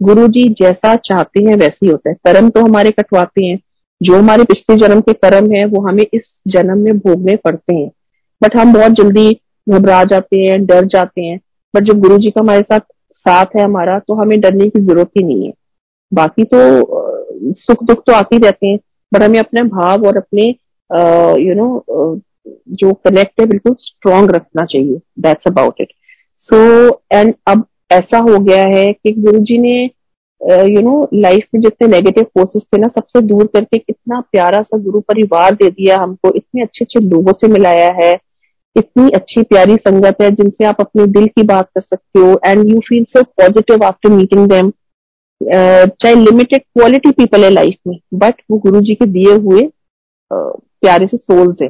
गुरु जी जैसा चाहते हैं वैसे ही होता है। कर्म तो हमारे कटवाते हैं। जो हमारे पिछले जन्म के कर्म है, वो हमें इस जन्म में भोगने पड़ते हैं। बट हम बहुत जल्दी घबरा जाते हैं, डर जाते हैं। बट जब गुरु जी का हमारे साथ साथ है हमारा तो हमें डरने की ज़रूरत ही नहीं है। बाकी तो सुख दुख तो आते ही रहते हैं। बट हमें अपने भाव और अपने यू नो जो कनेक्ट है, बिल्कुल स्ट्रॉन्ग रखना चाहिए। That's about it so and अब ऐसा हो गया है कि गुरु जी ने यू नो लाइफ में जितने नेगेटिव फोर्सेस थे ना, सबसे दूर करके कितना प्यारा सा गुरु परिवार दे दिया हमको। इतने अच्छे अच्छे लोगों से मिलाया है। इतनी अच्छी प्यारी संगत है जिनसे आप अपने दिल की बात कर सकते हो and you feel so positive after meeting them चाहे लिमिटेड क्वालिटी पीपल है लाइफ में बट वो गुरु जी के दिए हुए uh, प्यारे से सोल्स है।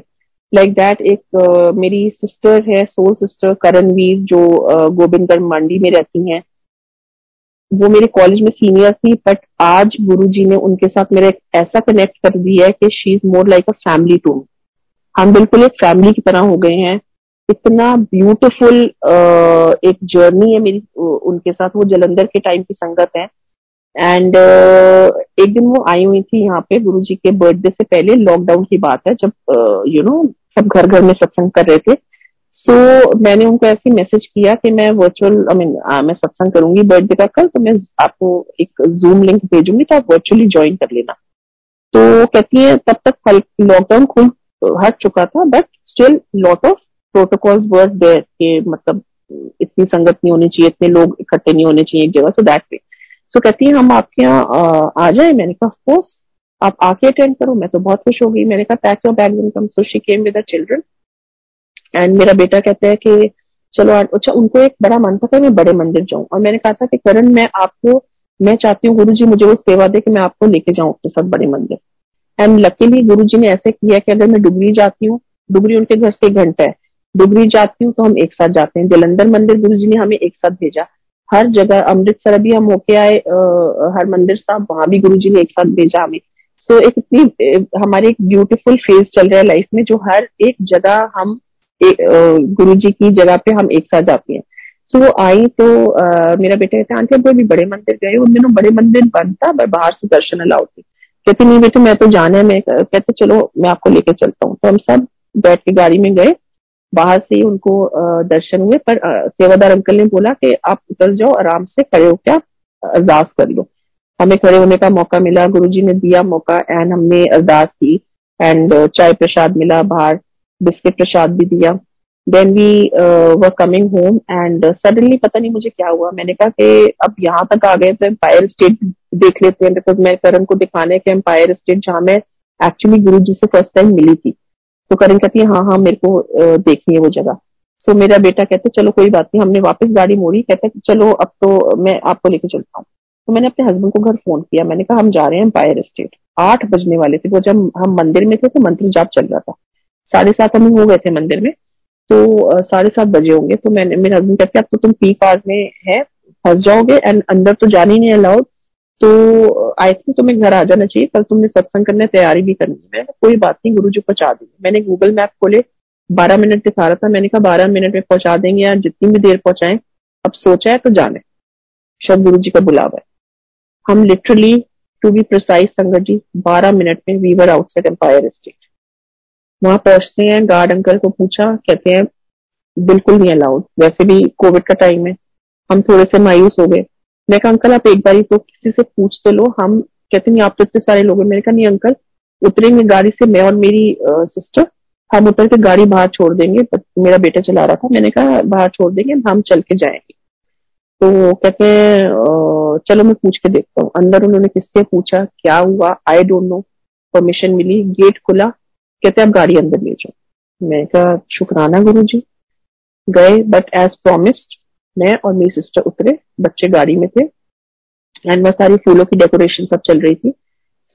लाइक दैट एक uh, मेरी सिस्टर है सोल सिस्टर करणवीर जो uh, गोविंदगढ़ मंडी में रहती हैं। वो मेरे कॉलेज में सीनियर थी बट आज गुरुजी ने उनके साथ मेरा ऐसा कनेक्ट कर दिया है कि she is more like a family to हम बिल्कुल एक फैमिली की तरह हो गए हैं। इतना ब्यूटीफुल एक जर्नी है मेरी उनके साथ। वो जलंधर के टाइम की संगत है। एंड uh, एक दिन वो आई हुई थी यहाँ पे गुरु जी के बर्थडे से पहले लॉकडाउन की बात है जब you uh, know you know, सब घर घर में सत्संग कर रहे थे। सो so, मैंने उनको ऐसे मैसेज किया कि मैं वर्चुअल आई मीन मैं सत्संग करूँगी बर्थडे का कल तो मैं आपको एक जूम लिंक भेजूँगी तो आप वर्चुअली ज्वाइन कर लेना। तो कहती है तब तक लॉकडाउन खुल हट चुका था but still lot of protocols work there के मतलब इतनी संगत नहीं होनी चाहिए, इतने लोग इकट्ठे नहीं होने चाहिए एक जगह सो दैट वे सो कहती है, हम आपके यहाँ आ जाए? मैंने कहा कोर्स आप आके अटेंड करो, मैं तो बहुत खुश हो गई. मैंने कहा pack your bag income so she came with children and मेरा बेटा कहता है कि, चलो अच्छा उनको एक बड़ा मन था कि मैं बड़े मंदिर जाऊँ. और मैंने कहा था कि, करण, मैं आपको, मैं चाहती हूँ गुरु जी मुझे वो सेवा दे कि मैं आपको लेके जाऊँ अपने साथ बड़े मंदिर. एंड लकीली गुरु जी ने ऐसे किया कि अगर मैं डुगरी जाती हूँ, डुगरी उनके घर से घंटा है। डुगरी जाती हूँ तो हम एक साथ जाते हैं। जलंधर मंदिर गुरु जी ने हमें एक साथ भेजा। हर जगह अमृतसर भी हम होके आए हर मंदिर साहब, वहाँ भी गुरु जी ने एक साथ भेजा हमें। सो एक इतनी हमारे एक ब्यूटीफुल फ़ेज़ चल रहा है लाइफ में, जो हर एक जगह हम गुरु जी की जगह पे हम एक साथ जाते हैं। सो वो आई तो मेरा बेटा कहते आंटी अब भी बड़े मंदिर गए उन दिनों बड़े मंदिर बंद था बाहर से दर्शन अलाउड थे। कहते, नहीं बेटे, मैं तो जाना है, मैं कहते, चलो, मैं आपको लेके चलता हूँ। तो हम सब बैठ के गाड़ी में गए। बाहर से ही उनको दर्शन हुए, पर सेवादार अंकल ने बोला कि, आप उतर जाओ, आराम से खड़े होकर आप अरदास कर लो। हमें खड़े होने का मौका मिला, गुरुजी ने दिया मौका एंड हमने अरदास की। एंड चाय प्रसाद मिला, बाहर, बिस्किट प्रसाद भी दिया। Then we were coming home and suddenly पता नहीं मुझे क्या हुआ। मैंने कहा कि अब यहाँ तक आ गए तो एम्पायर स्टेट देख लेते हैं बिकॉज़ मैं करण को दिखाने के एम्पायर स्टेट जहाँ मैं एक्चुअली गुरु जी से फ़र्स्ट टाइम मिली थी। तो करण कहती है हाँ हाँ मेरे को देखनी है वो जगह। सो so, मेरा बेटा कहते चलो कोई बात नहीं हमने वापस गाड़ी मोड़ी। कहते चलो अब तो मैं आपको लेके चलता हूँ। तो मैंने अपने हस्बैंड को घर फ़ोन किया। मैंने कहा हम जा रहे हैं एम्पायर स्टेट आठ बजने वाले थे। वो जब हम मंदिर में थे तो मंत्र जाप चल रहा था। साढ़े सात हम हो गए थे मंदिर में। तो साढ़े सात बजे होंगे तो मैंने, मेरे हस्बैंड कहते अब तो तुम पी पास में है, फंस जाओगे एंड अंदर तो जाने ही नहीं अलाउड तो आई थिंक तुम्हें घर आ जाना चाहिए कल तुमने सत्संग करने, तैयारी भी करनी है। कोई बात नहीं गुरु जी पहुँचा देंगे। मैंने गूगल मैप खोले, बारह मिनट दिखा रहा था, मैंने कहा, बारह मिनट में पहुँचा देंगे यार जितनी भी देर पहुंचाएँ, अब सोचा है तो जाने शायद गुरु जी का बुलावा है। हम लिटरली टू बी प्रिसाइज संगत जी, बारह मिनट में वीवर आउटसाइड एम्पायर स्टेट वहाँ पहुँचते हैं, गार्ड अंकल को पूछा, कहते हैं, बिल्कुल नहीं अलाउड वैसे भी कोविड का टाइम है, हम थोड़े से मायूस हो गए। मैं कहा, अंकल, आप एक बार तो किसी से पूछ तो लो, हम कहते नहीं, आप तो इतने सारे लोग हैं। मैंने कहा, नहीं अंकल, उतरेंगे गाड़ी से मैं और मेरी सिस्टर हम उतर के गाड़ी बाहर छोड़ देंगे मेरा बेटा चला रहा था। मैंने कहा, बाहर छोड़ देंगे, हम चल के जाएँगे। तो कहते हैं चलो मैं पूछ के देखता हूँ। अंदर उन्होंने किससे पूछा, क्या हुआ? आई डोंट नो परमिशन मिली गेट खुला कहते आप गाड़ी अंदर ले जाओ। मैं कहा शुक्राना गुरु जी गए बट एज प्रोमिस्ड मैं और मेरी सिस्टर उतरे बच्चे गाड़ी में थे एंड वह सारी फूलों की डेकोरेशन सब चल रही थी।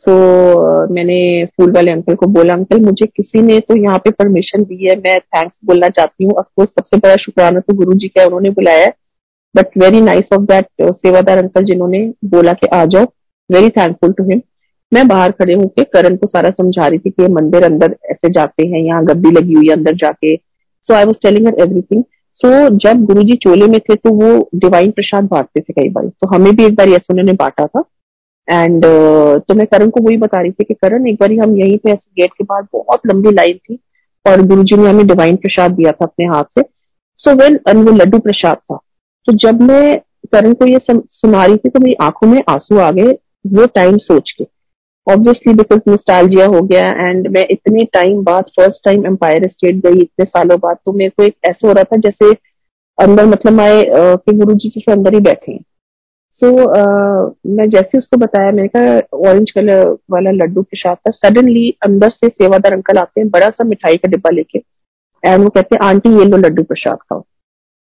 सो so, मैंने फूल वाले अंकल को बोला अंकल मुझे किसी ने तो यहाँ पे परमिशन दी है मैं थैंक्स बोलना चाहती हूँ। अफकोर्स सबसे बड़ा शुक्राना तो गुरु जी का उन्होंने बुलाया है। But very nice of that सेवादार अंकल जिन्होंने बोला कि आ जाओ। वेरी थैंकफुल टू हिम मैं बाहर खड़े होकर करण को सारा समझा रही थी कि मंदिर अंदर ऐसे जाते हैं यहाँ गद्दी लगी हुई है अंदर जाके। So I was telling her everything so जब गुरु जी चोले में थे तो वो डिवाइन प्रसाद बांटते थे कई बार। तो हमें भी एक बार ऐसे उन्होंने बांटा था। एंड uh, तो मैं करण को वही बता रही थी कि करण एक बार हम यहीं पे ऐसे गेट के बाद बहुत लंबी लाइन थी और गुरु जी ने हमें डिवाइन प्रसाद दिया था अपने हाथ से। सो वेन well, वो लड्डू प्रसाद था तो जब मैं करण को ये सुना रही थी तो मेरी आँखों में आँसू आ गए वो टाइम सोच के। ऑब्वियसली बिकॉज़ नोस्टैल्जिया हो गया एंड मैं इतने टाइम बाद फ़र्स्ट टाइम एम्पायर स्टेट गई इतने सालों बाद तो मेरे को एक ऐसा हो रहा था जैसे अंदर मतलब आए कि गुरु जी के अंदर ही बैठे हैं। सो so, uh, मैं जैसे उसको बताया मैंने कहा ऑरेंज कलर वाला लड्डू साथ था। सडनली अंदर से सेवादार अंकल आते हैं बड़ा सा मिठाई का डिब्बा लेके एंड वो कहते हैं आंटी ये लो लड्डू प्रसाद खाओ।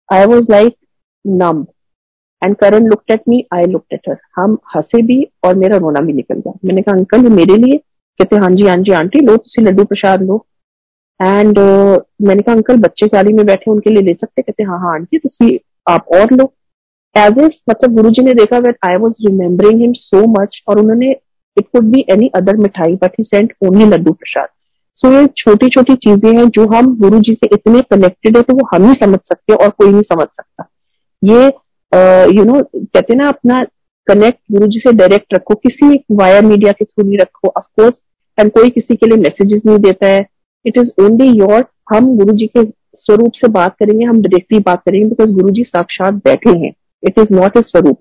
I was like numb and Karan looked at me I looked at her हम हंसे भी और मेरा रोना भी निकल गया। मैंने कहा अंकल ये मेरे लिए? कहते हाँ जी हाँ जी आंटी लो तुम लड्डू प्रसाद लो। एंड uh, मैंने कहा अंकल बच्चे गाड़ी में बैठे उनके लिए ले सकते? कहते हाँ हाँ आंटी तुम आप और लो। एज ए मतलब गुरु जी ने देखा wait I was remembering him so much और उन्होंने it could be any other mithai but he sent only laddu prasad. So ये छोटी छोटी चीज़ें हैं जो हम गुरु जी से इतने कनेक्टेड है तो वो हम ही समझ सकते हैं और कोई नहीं समझ सकता। ये यू नो कहते ना, अपना कनेक्ट गुरु जी से डायरेक्ट रखो, किसी वाया मीडिया के थ्रू नहीं रखो। ऑफकोर्स हम कोई किसी के लिए मैसेजेस नहीं देता है। इट इज़ ओनली योर हम गुरु जी के स्वरूप से बात करेंगे, हम डायरेक्टली बात करेंगे बिकॉज़ गुरु जी साक्षात बैठे हैं। इट इज़ नॉट ए स्वरूप।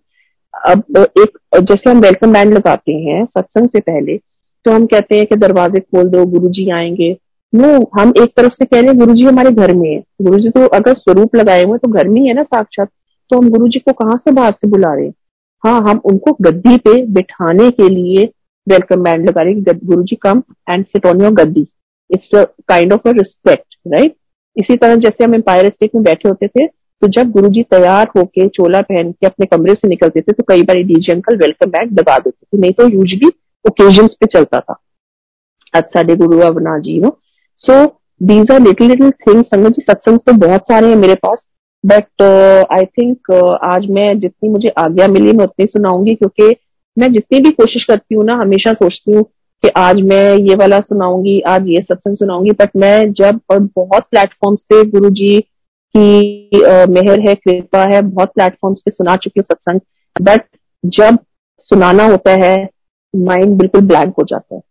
अब एक जैसे हम वेलकम बैंड लगाते हैं, सत्संग से पहले तो हम कहते हैं कि दरवाजे खोल दो, गुरु जी आएँगे। नो हम एक तरफ़ से कह रहे हैं, गुरु जी हमारे घर में है। गुरु जी तो अगर स्वरूप लगाए हुए तो घर में ही है ना साक्षात। तो हम गुरु जी को कहाँ से बाहर से बुला रहे हैं? हम उनको गद्दी पे बिठाने के लिए वेलकम बैंड लगा रहे guru ji come and sit on your gaddi. It's kind of a respect right इसी तरह जैसे हम एम्पायर स्टेट में बैठे होते थे तो जब गुरु जी तैयार होके चोला पहन के अपने कमरे से निकलते थे तो कई बार डीजे अंकल वेलकम बैक दबा देते थे। नहीं तो यूजली ओकेजन पे चलता था। अच्छा डे गुरु अवना जी no. So these are little little things sangat ji, satsang तो बहुत सारे हैं मेरे पास। बट आई थिंक आज मैं जितनी मुझे आज्ञा मिली, मैं उतनी सुनाऊँगी, क्योंकि मैं जितनी भी कोशिश करती हूँ ना, हमेशा सोचती हूँ कि आज मैं ये वाला सुनाऊँगी, आज ये सत्संग सुनाऊँगी। बट मैं जब, और बहुत प्लेटफॉर्म्स पे गुरु जी की मेहर है, कृपा है, बहुत प्लेटफॉर्म्स पे सुना चुकी हूँ सत्संग। बट जब सुनाना होता है माइंड बिल्कुल ब्लैंक हो जाता है।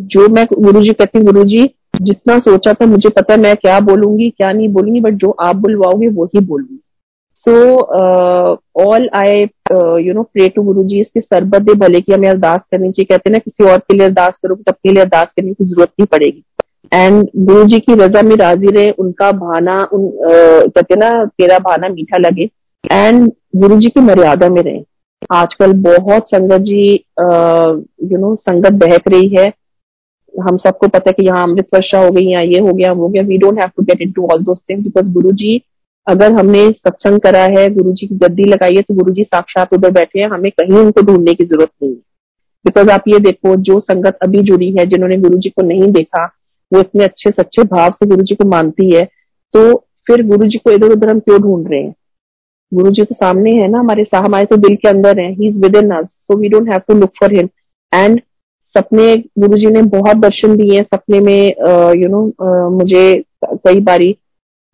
जो मैं गुरु जी कहती हूँ, गुरु जी जितना सोचा था मुझे पता मैं क्या बोलूँगी, क्या नहीं बोलूँगी बट जो आप बुलवाओगे वो ही बोलूँगी। So all I you know pray to guru ji इसके सरबत भले की हमें अरदास करनी चाहिए। कहते हैं ना, किसी और के लिए अरदास करोगे तो अपने लिए अरदास करने की ज़रूरत नहीं पड़ेगी। एंड गुरु जी की रजा में राज़ी रहे, उनका भाना उन कहते ना, तेरा भाना मीठा लगे। एंड गुरु जी की मर्यादा में रहे। आजकल बहुत संगत जी यू नो संगत बहक रही है। हम सबको पता है कि यहाँ अमृत वर्षा हो गई, यहाँ ये हो गया हो गया। We don't have to get into all those things because guru ji अगर हमने सत्संग करा है गुरु जी की गद्दी लगाई है तो गुरु जी साक्षात उधर बैठे हैं। हमें कहीं उनको ढूँढने की ज़रूरत नहीं है। बिकॉज़ आप ये देखो, जो संगत अभी जुड़ी है, जिन्होंने गुरु जी को नहीं देखा, वो इतने अच्छे, सच्चे भाव से गुरु जी को मानती है तो फिर गुरु जी को इधर उधर हम क्यों ढूंढ रहे हैं? गुरु जी तो सामने है ना हमारे हमारे तो दिल के अंदर है। He is within us so we don't have to look for him and सपने गुरु जी ने बहुत दर्शन दिए सपने में यू नो मुझे कई बारी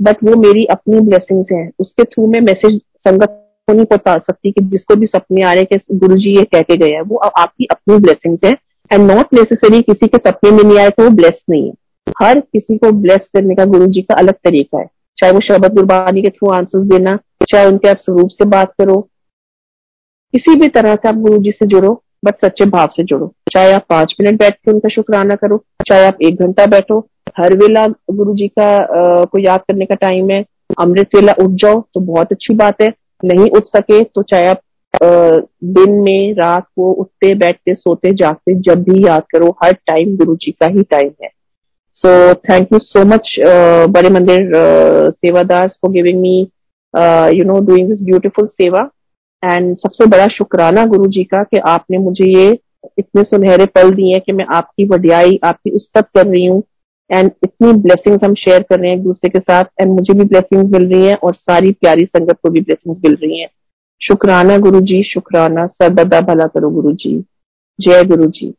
बट वो मेरी अपनी ब्लेसिंग्स हैं। उसके थ्रू में मैसेज संगत को नहीं पहुँचा सकती कि जिसको भी सपने आ रहे हैं गुरु जी ये कह के गए हैं, वो आपकी अपनी ब्लेसिंग्स है। एंड नॉट नेसेसरी किसी के सपने में नहीं आए तो वो ब्लेस नहीं है। हर किसी को ब्लेस करने का गुरु जी का अलग तरीका है। चाहे वो शरबत गुरबानी के थ्रू आंसर्स देना, चाहे उनके आप स्वरूप से बात करो। किसी भी तरह से आप गुरु जी से जुड़ो। बट सच्चे भाव से जुड़ो। चाहे आप पाँच मिनट बैठ के उनका शुक्राना करो चाहे आप एक घंटा बैठो हर वेला गुरु जी का आ, को याद करने का टाइम है अमृत वेला उठ जाओ तो बहुत अच्छी बात है। नहीं उठ सके तो चाहे आप दिन में रात को उठते बैठते सोते जागते जब भी याद करो हर टाइम गुरु जी का ही टाइम है। So thank you so much बड़े मंदिर Sevadas for giving me you know doing this beautiful seva. And सबसे बड़ा शुक्राना गुरु जी का कि आपने मुझे ये इतने सुनहरे पल दिए कि मैं आपकी वडियाई, आपकी उस्तत कर रही हूँ। एंड इतनी ब्लेसिंग्स हम शेयर कर रहे हैं एक दूसरे के साथ। एंड मुझे भी ब्लेसिंग्स मिल रही है और सारी प्यारी संगत को भी ब्लेसिंग्स मिल रही है। शुक्राना गुरु जी शुक्राना। सर्वदा भला करो गुरु जी जय गुरु जी